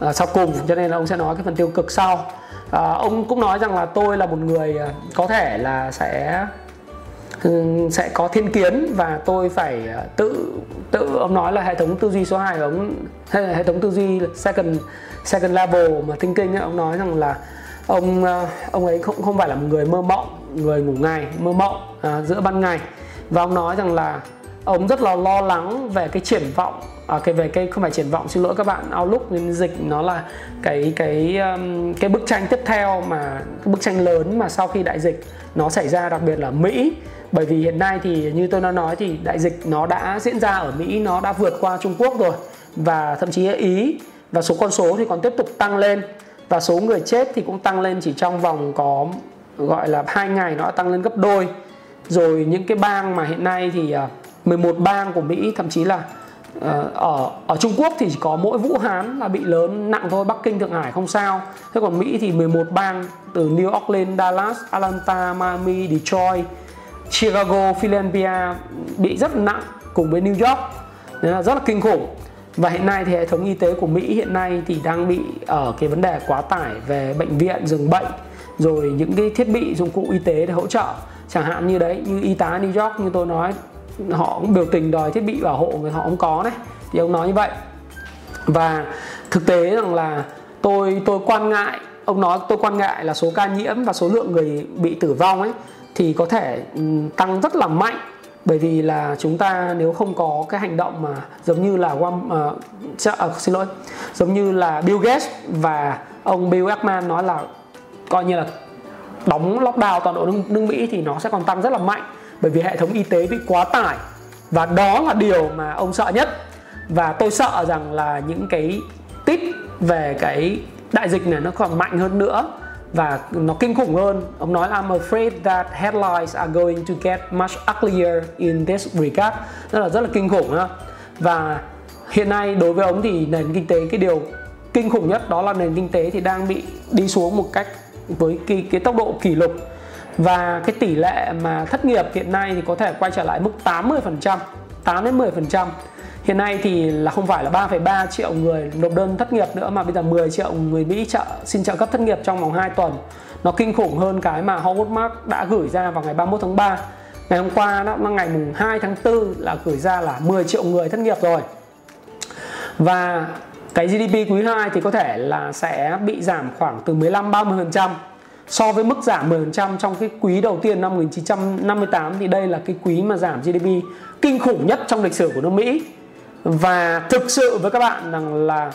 uh, sau cùng. Cho nên là ông sẽ nói cái phần tiêu cực sau à, ông cũng nói rằng là tôi là một người ờ, có thể là sẽ ừ, sẽ có thiên kiến và tôi phải ờ, tự tự ông nói là hệ thống tư duy số 2 của ông hay là hệ thống tư duy second second level mà thinking ấy, ông nói rằng là ông ông ấy không không phải là một người mơ mộng người ngủ ngày mơ mộng à, giữa ban ngày. Và ông nói rằng là ông rất là lo lắng về cái triển vọng à, cái về cái không phải triển vọng xin lỗi các bạn outlook nên dịch nó là cái cái um, cái bức tranh tiếp theo mà cái bức tranh lớn mà sau khi đại dịch nó xảy ra đặc biệt là Mỹ. Bởi vì hiện nay thì như tôi đã nói thì đại dịch nó đã diễn ra ở Mỹ nó đã vượt qua Trung Quốc rồi. Và thậm chí Ý và số con số thì còn tiếp tục tăng lên. Và số người chết thì cũng tăng lên chỉ trong vòng có gọi là hai ngày nó đã tăng lên gấp đôi. Rồi những cái bang mà hiện nay thì à, 11 bang của Mỹ thậm chí là Ờ, ở ở Trung Quốc thì chỉ có mỗi Vũ Hán là bị lớn nặng thôi, Bắc Kinh, Thượng Hải không sao. Thế còn Mỹ thì 11 bang từ New York lên Dallas, Atlanta, Miami, Detroit, Chicago, Philadelphia bị rất nặng cùng với New York. Nên là rất là kinh khủng. Và hiện nay thì hệ thống y tế của Mỹ hiện nay thì đang bị ở cái vấn đề quá tải về bệnh viện, giường bệnh, rồi những cái thiết bị dụng cụ y tế để hỗ trợ. Chẳng hạn như đấy, như y tá New York như tôi nói họ cũng biểu tình đòi thiết bị bảo hộ người họ không có đấy thì ông nói như vậy. Và thực tế rằng là tôi tôi quan ngại ông nói tôi quan ngại là số ca nhiễm và số lượng người bị tử vong ấy thì có thể ừ, tăng rất là mạnh. Bởi vì là chúng ta nếu không có cái hành động mà giống như là uh, uh, xin lỗi giống như là Bill Gates và ông Bill Ackman nói là coi như là đóng lockdown toàn bộ nước, nước Mỹ thì nó sẽ còn tăng rất là mạnh bởi vì hệ thống y tế bị quá tải. Và đó là điều mà ông sợ nhất. Và tôi sợ rằng là những cái tip về cái đại dịch này nó còn mạnh hơn nữa. Và nó kinh khủng hơn. Ông nói là I'm afraid that headlines are going to get much uglier in this regard. Rất là rất là kinh khủng đó. Và hiện nay đối với ông thì nền kinh tế cái điều kinh khủng nhất đó là nền kinh tế thì đang bị đi xuống một cách với cái, cái tốc độ kỷ lục và cái tỷ lệ mà thất nghiệp hiện nay thì có thể quay trở lại mức 80% 8 đến 10% hiện nay thì là không phải là 3,3 triệu người nộp đơn thất nghiệp nữa mà bây giờ 10 triệu người Mỹ trợ xin trợ cấp thất nghiệp trong vòng 2 tuần. Nó kinh khủng hơn cái mà Howard Mark đã gửi ra vào ngày 31 tháng 3 ngày hôm qua đó là ngày mùng 2 tháng 4 là gửi ra là 10 triệu người thất nghiệp rồi. Và cái GDP quý 2 thì có thể là sẽ bị giảm khoảng từ 15 30% so với mức giảm 10% trong cái quý đầu tiên năm 1958 thì đây là cái quý mà giảm GDP kinh khủng nhất trong lịch sử của nước Mỹ. Và thực sự với các bạn rằng là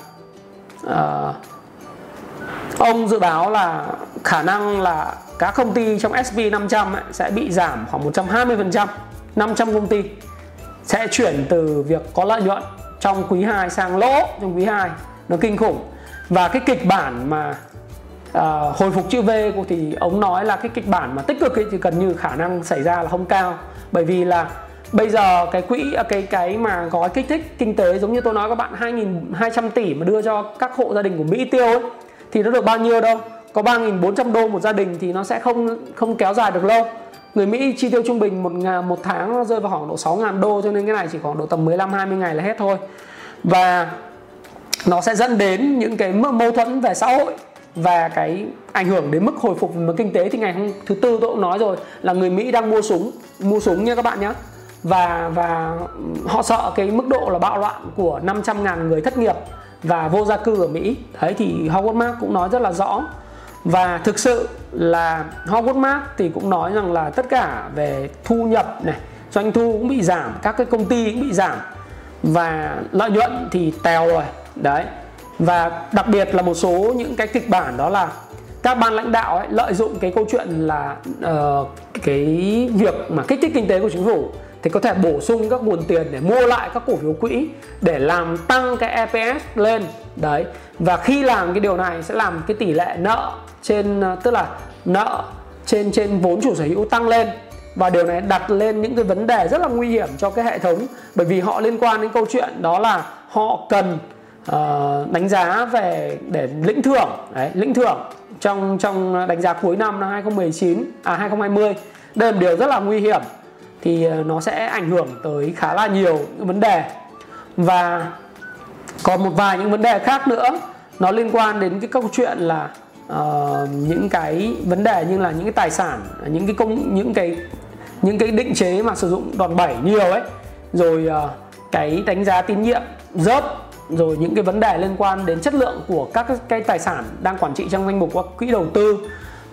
uh, ông dự báo là khả năng là các công ty trong SP 500 ấy, sẽ bị giảm khoảng 120% 500 công ty sẽ chuyển từ việc có lợi nhuận trong quý 2 sang lỗ trong quý 2 nó kinh khủng. Và cái kịch bản mà uh, hồi phục chữ V thì ông nói là cái kịch bản mà tích cực ấy thì gần như khả năng xảy ra là không cao. Bởi vì là bây giờ cái quỹ à, cái cái mà gói kích thích kinh tế giống như tôi nói các bạn 2.200 tỷ mà đưa cho các hộ gia đình của Mỹ tiêu ấy thì nó được bao nhiêu đâu? Có 3.400 đô một gia đình thì nó sẽ không không kéo dài được lâu. Người Mỹ chi tiêu trung bình một một tháng nó rơi vào khoảng độ 6.000 đô cho nên cái này chỉ khoảng độ tầm 15 20 ngày là hết thôi. Và nó sẽ dẫn đến những cái mâu thuẫn về xã hội và cái ảnh hưởng đến mức hồi phục về kinh tế thì ngày hôm thứ tư tôi cũng nói rồi là người Mỹ đang mua súng mua súng nha các bạn nhé và và họ sợ cái mức độ là bạo loạn của 500.000 người thất nghiệp và vô gia cư ở Mỹ. Đấy thì Howard Mark cũng nói rất là rõ. Và thực sự là Howard Mark thì cũng nói rằng là tất cả về thu nhập này, doanh thu cũng bị giảm, các cái công ty cũng bị giảm. Và lợi nhuận thì tèo rồi. Đấy và đặc biệt là một số những cái kịch bản đó là các ban lãnh đạo ấy lợi dụng cái câu chuyện là uh, cái việc mà kích thích kinh tế của chính phủ thì có thể bổ sung các nguồn tiền để mua lại các cổ phiếu quỹ để làm tăng cái EPS lên. Đấy. Và khi làm cái điều này sẽ làm cái tỷ lệ nợ trên ờ, tức là nợ trên trên vốn chủ sở hữu tăng lên. Và điều này đặt lên những cái vấn đề rất là nguy hiểm cho cái hệ thống bởi vì họ liên quan đến câu chuyện đó là họ cần uh, đánh giá về để lĩnh thưởng đấy lĩnh thưởng trong trong đánh giá cuối năm năm 2019 à 2020 đây là điều rất là nguy hiểm. Thì ờ, nó sẽ ảnh hưởng tới khá là nhiều những vấn đề. Và còn một vài những vấn đề khác nữa nó liên quan đến cái câu chuyện là uh, những cái vấn đề như là những cái tài sản những cái công những cái những cái định chế mà sử dụng đòn bẩy nhiều ấy. Rồi uh, cái đánh giá tín nhiệm rớt rồi những cái vấn đề liên quan đến chất lượng của các cái tài sản đang quản trị trong danh mục các quỹ đầu tư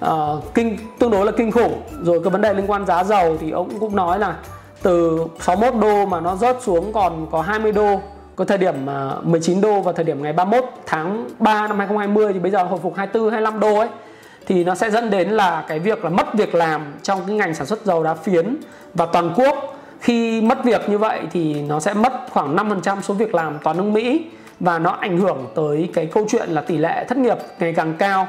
uh, kinh tương đối là kinh khủng. Rồi cái vấn đề liên quan giá dầu thì ông cũng nói là từ 61 đô mà nó rớt xuống còn có 20 đô có thời điểm ờ, 19 đô và thời điểm ngày 31 tháng 3 năm 2020 thì bây giờ hồi phục 24 25 đô ấy thì nó sẽ dẫn đến là cái việc là mất việc làm trong cái ngành sản xuất dầu đá phiến và toàn quốc khi mất việc như vậy thì nó sẽ mất khoảng 5% số việc làm toàn nước Mỹ và nó ảnh hưởng tới cái câu chuyện là tỷ lệ thất nghiệp ngày càng cao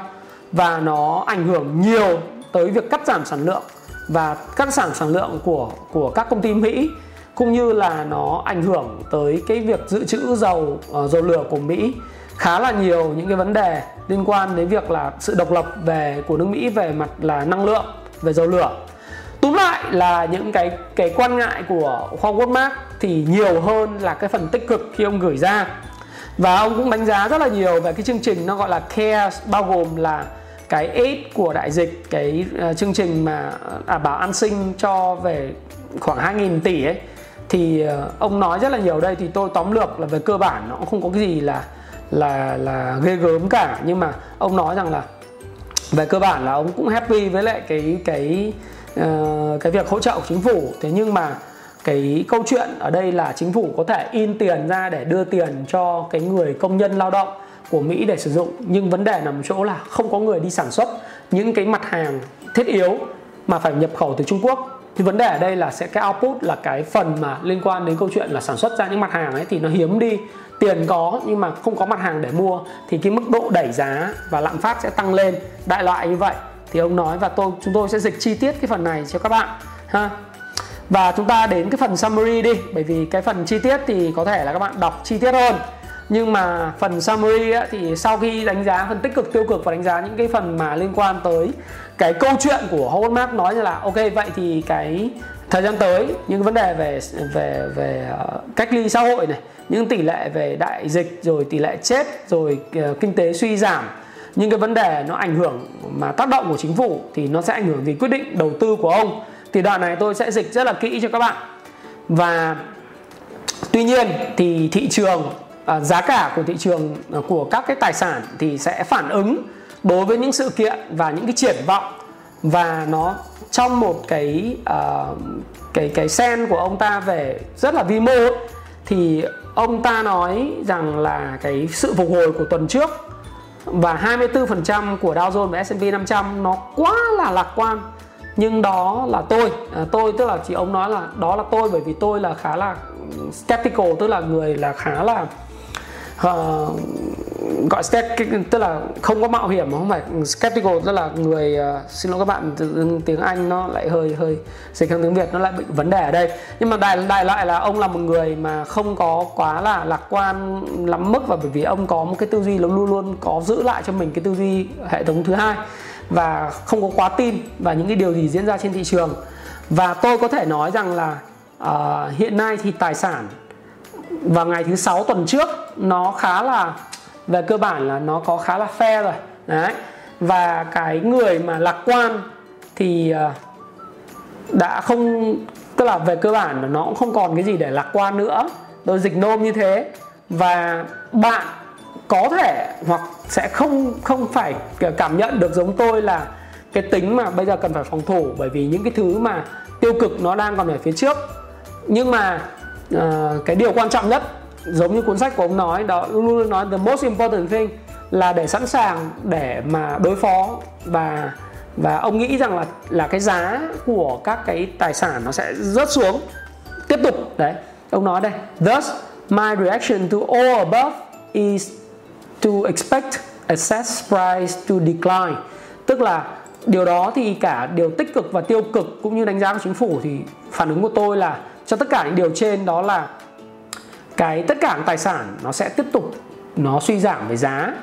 và nó ảnh hưởng nhiều tới việc cắt giảm sản lượng và cắt giảm sản lượng của của các công ty Mỹ cũng như là nó ảnh hưởng tới cái việc dự trữ dầu uh, dầu lửa của Mỹ khá là nhiều những cái vấn đề liên quan đến việc là sự độc lập về của nước Mỹ về mặt là năng lượng về dầu lửa túm lại là những cái cái quan ngại của Howard Mark thì nhiều hơn là cái phần tích cực khi ông gửi ra. Và ông cũng đánh giá rất là nhiều về cái chương trình nó gọi là CARES bao gồm là cái aid của đại dịch cái uh, chương trình mà đảm bảo an sinh cho về khoảng 2.000 tỷ ấy. Thì uh, ông nói rất là nhiều đây thì tôi tóm lược là về cơ bản nó cũng không có cái gì là là là ghê gớm cả. Nhưng mà ông nói rằng là về cơ bản là ông cũng happy với lại cái cái uh, cái việc hỗ trợ của chính phủ. Thế nhưng mà cái câu chuyện ở đây là chính phủ có thể in tiền ra để đưa tiền cho cái người công nhân lao động của Mỹ để sử dụng. Nhưng vấn đề nằm chỗ là không có người đi sản xuất những cái mặt hàng thiết yếu mà phải nhập khẩu từ Trung Quốc. Thì vấn đề ở đây là sẽ cái output là cái phần mà liên quan đến câu chuyện là sản xuất ra những mặt hàng ấy thì nó hiếm đi. Tiền có nhưng mà không có mặt hàng để mua thì cái mức độ đẩy giá và lạm phát sẽ tăng lên. Đại loại như vậy thì ông nói và tôi chúng tôi sẽ dịch chi tiết cái phần này cho các bạn ha. Và chúng ta đến cái phần summary đi bởi vì cái phần chi tiết thì có thể là các bạn đọc chi tiết hơn. Nhưng mà phần summary ấy, thì sau khi đánh giá phần tích cực tiêu cực và đánh giá những cái phần mà liên quan tới cái câu chuyện của Howard Mark nói là ok vậy thì cái thời gian tới những vấn đề về về về uh, cách ly xã hội này những tỷ lệ về đại dịch rồi tỷ lệ chết rồi uh, kinh tế suy giảm những cái vấn đề nó ảnh hưởng mà tác động của chính phủ thì nó sẽ ảnh hưởng gì quyết định đầu tư của ông. Thì đoạn này tôi sẽ dịch rất là kỹ cho các bạn. Và tuy nhiên thì thị trường à, giá cả của thị trường à, của các cái tài sản thì sẽ phản ứng đối với những sự kiện và những cái triển vọng. Và nó trong một cái uh, cái cái sen của ông ta về rất là vi mô ấy, thì ông ta nói rằng là cái sự phục hồi của tuần trước và 24% của Dow Jones và S&P 500 nó quá là lạc quan. Nhưng đó là tôi. À, tôi tức là chỉ ông nói là đó là tôi bởi vì tôi là khá là skeptical tức là người là khá là uh, gọi skeptic tức là không có mạo hiểm mà không phải skeptical tức là người uh, xin lỗi các bạn tiếng Anh nó lại hơi hơi dịch sang tiếng Việt nó lại bị vấn đề ở đây. Nhưng mà đại đại lại là ông là một người mà không có quá là lạc quan lắm mức và bởi vì ông có một cái tư duy luôn luôn có giữ lại cho mình cái tư duy hệ thống thứ hai và không có quá tin vào những cái điều gì diễn ra trên thị trường. Và tôi có thể nói rằng là uh, hiện nay thì tài sản vào ngày thứ sáu tuần trước nó khá là về cơ bản là nó có khá là fair rồi. Đấy. Và cái người mà lạc quan thì ờ, đã không tức là về cơ bản là nó cũng không còn cái gì để lạc quan nữa. Tôi dịch nôm như thế. Và bạn có thể hoặc sẽ không không phải cảm nhận được giống tôi là cái tính mà bây giờ cần phải phòng thủ bởi vì những cái thứ mà tiêu cực nó đang còn ở phía trước. Nhưng mà uh, cái điều quan trọng nhất giống như cuốn sách của ông nói, đó, luôn luôn nói, the most important thing là để sẵn sàng để mà đối phó. Và và ông nghĩ rằng là là cái giá của các cái tài sản nó sẽ rớt xuống. Tiếp tục, đấy, ông nói đây. Thus, my reaction to all above is to expect assess price to decline. Tức là, điều đó thì cả điều tích cực và tiêu cực cũng như đánh giá của chính phủ thì phản ứng của tôi là cho tất cả những điều trên đó là cái tất cả tài sản nó sẽ tiếp tục nó suy giảm về giá.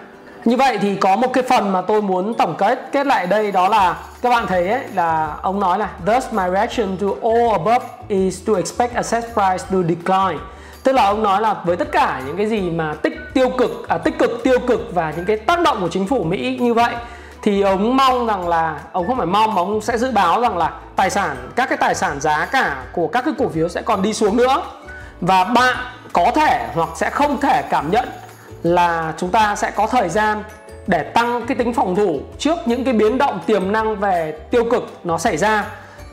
Như vậy thì có một cái phần mà tôi muốn tổng kết kết lại đây đó là các bạn thấy ấy, là ông nói là thus my reaction to all above is to expect asset price to decline. Tức là ông nói là với tất cả những cái gì mà tích tiêu cực à, tích cực tiêu cực và những cái tác động của chính phủ Mỹ như vậy thì ông mong rằng là ông không phải mong mà ông sẽ dự báo rằng là tài sản các cái tài sản giá cả của các cái cổ phiếu sẽ còn đi xuống nữa. Và bạn có thể hoặc sẽ không thể cảm nhận là chúng ta sẽ có thời gian để tăng cái tính phòng thủ trước những cái biến động tiềm năng về tiêu cực nó xảy ra.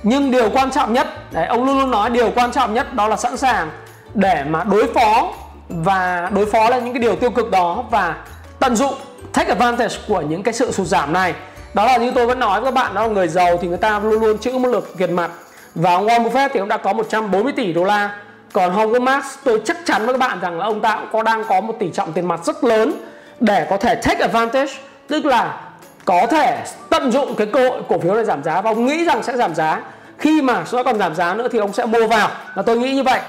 Nhưng điều quan trọng nhất, đấy, ông luôn luôn nói điều quan trọng nhất đó là sẵn sàng để mà đối phó và đối phó lên những cái điều tiêu cực đó và tận dụng take advantage của những cái sự sụt giảm này. Đó là như tôi vẫn nói với các bạn, đó là người giàu thì người ta luôn luôn chữ một lượt tiền mặt. Và ông Warren Buffett thì ông đã có 140 tỷ đô la còn Howard Marks tôi chắc chắn với các bạn rằng là ông ta cũng có đang có một tỷ trọng tiền mặt rất lớn để có thể take advantage, tức là có thể tận dụng cái cơ hội cổ phiếu này giảm giá. Và ông nghĩ rằng sẽ giảm giá. Khi mà nó còn giảm giá nữa thì ông sẽ mua vào. Và tôi nghĩ như vậy.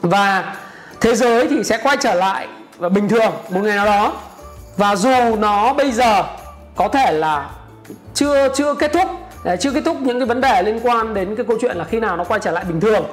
Và thế giới thì sẽ quay trở lại và bình thường một ngày nào đó. Và dù nó bây giờ có thể là chưa chưa kết thúc, chưa kết thúc những cái vấn đề liên quan đến cái câu chuyện là khi nào nó quay trở lại bình thường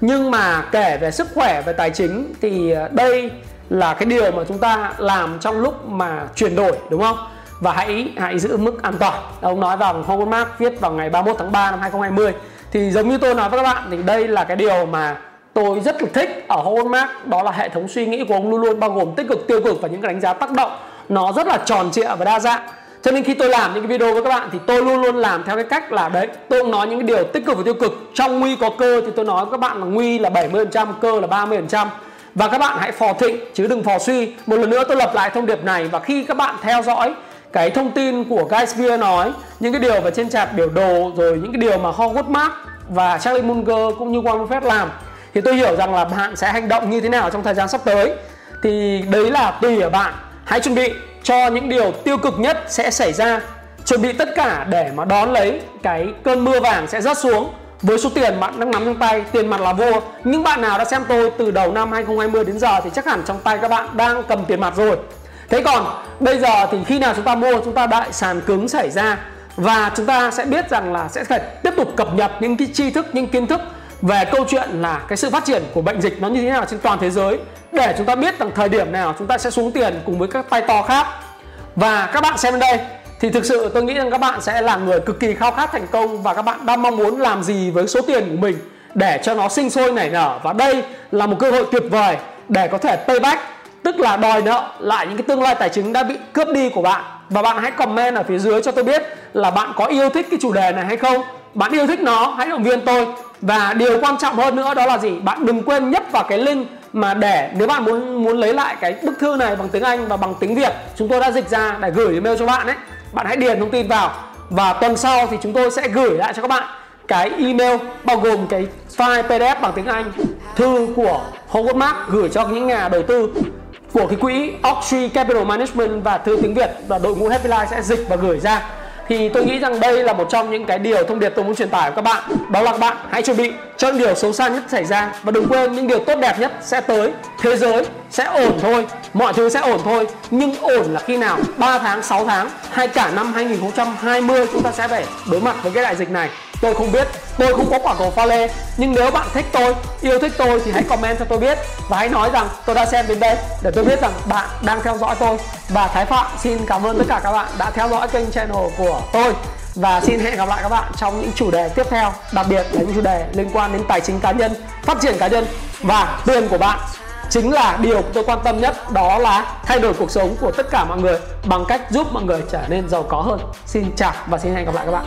nhưng mà kể về sức khỏe, về tài chính thì ờ, đây là cái điều mà chúng ta làm trong lúc mà chuyển đổi, đúng không? Và hãy hãy giữ mức an toàn. Ông nói vào Howard Mark viết vào ngày 31 tháng 3 năm 2020 thì giống như tôi nói với các bạn, thì đây là cái điều mà tôi rất là thích ở Howard Mark. Đó là hệ thống suy nghĩ của ông luôn luôn bao gồm tích cực, tiêu cực và những cái đánh giá tác động. Nó rất là tròn trịa và đa dạng cho nên khi tôi làm những cái video với các bạn thì tôi luôn luôn làm theo cái cách là đấy, tôi cũng nói những cái điều tích cực và tiêu cực. Trong nguy có cơ thì tôi nói với các bạn là nguy là 70% cơ là 30% và các bạn hãy phò thịnh, chứ đừng phò suy. Một lần nữa tôi lập lại thông điệp này và khi các bạn theo dõi cái thông tin của Guy Spear nói, những cái điều về trên chạp biểu đồ, rồi những cái điều mà Howard Mark và Charlie Munger cũng như Warren Buffett làm, thì tôi hiểu rằng là bạn sẽ hành động như thế nào trong thời gian sắp tới. Thì đấy là tùy ở bạn hãy chuẩn bị cho những điều tiêu cực nhất sẽ xảy ra. Chuẩn bị tất cả để mà đón lấy cái cơn mưa vàng sẽ rớt xuống. Với số tiền bạn đang nắm trong tay, tiền mặt là vua Những bạn nào đã xem tôi từ đầu năm 2020 đến giờ thì chắc hẳn trong tay các bạn đang cầm tiền mặt rồi. Thế còn bây giờ thì khi nào chúng ta mua, chúng ta đợi sàn cứng xảy ra? Và chúng ta sẽ biết rằng là sẽ phải tiếp tục cập nhật những cái tri thức, những kiến thức về câu chuyện là cái sự phát triển của bệnh dịch nó như thế nào trên toàn thế giới, để chúng ta biết rằng thời điểm nào chúng ta sẽ xuống tiền cùng với các tay to khác. Và các bạn xem đây, thì thực sự tôi nghĩ rằng các bạn sẽ là người cực kỳ khao khát thành công và các bạn đang mong muốn làm gì với số tiền của mình để cho nó sinh sôi nảy nở. Và đây là một cơ hội tuyệt vời để có thể payback, tức là đòi nợ lại những cái tương lai tài chính đã bị cướp đi của bạn. Và bạn hãy comment ở phía dưới cho tôi biết là bạn có yêu thích cái chủ đề này hay không. Bạn yêu thích nó, hãy động viên tôi và điều quan trọng hơn nữa đó là gì? Bạn đừng quên nhấp vào cái link mà để nếu bạn muốn muốn lấy lại cái bức thư này bằng tiếng Anh và bằng tiếng Việt, chúng tôi đã dịch ra để gửi email cho bạn ấy. Bạn hãy điền thông tin vào và tuần sau thì chúng tôi sẽ gửi lại cho các bạn cái email bao gồm cái file PDF bằng tiếng Anh, thư của Howard Mark gửi cho những nhà đầu tư của cái quỹ Oxtree Capital Management và thư tiếng Việt và đội ngũ Happy Life sẽ dịch và gửi ra thì tôi nghĩ rằng đây là một trong những cái điều thông điệp tôi muốn truyền tải với các bạn. Đó là các bạn hãy chuẩn bị cho những điều xấu xa nhất xảy ra. Và đừng quên những điều tốt đẹp nhất sẽ tới. Thế giới sẽ ổn thôi. Mọi thứ sẽ ổn thôi. Nhưng ổn là khi nào? 3 tháng 6 tháng hay cả năm 2020 chúng ta sẽ phải đối mặt với cái đại dịch này tôi không biết, tôi không có quả cầu pha lê, nhưng nếu bạn thích tôi, yêu thích tôi thì hãy comment cho tôi biết và hãy nói rằng tôi đã xem đến đây để tôi biết rằng bạn đang theo dõi tôi. Và thái phạm, xin cảm ơn tất cả các bạn đã theo dõi kênh channel của tôi. Và xin hẹn gặp lại các bạn trong những chủ đề tiếp theo, đặc biệt là những chủ đề liên quan đến tài chính cá nhân, phát triển cá nhân và tiền của bạn. Chính là điều tôi quan tâm nhất, đó là thay đổi cuộc sống của tất cả mọi người bằng cách giúp mọi người trở nên giàu có hơn. Xin chào và xin hẹn gặp lại các bạn.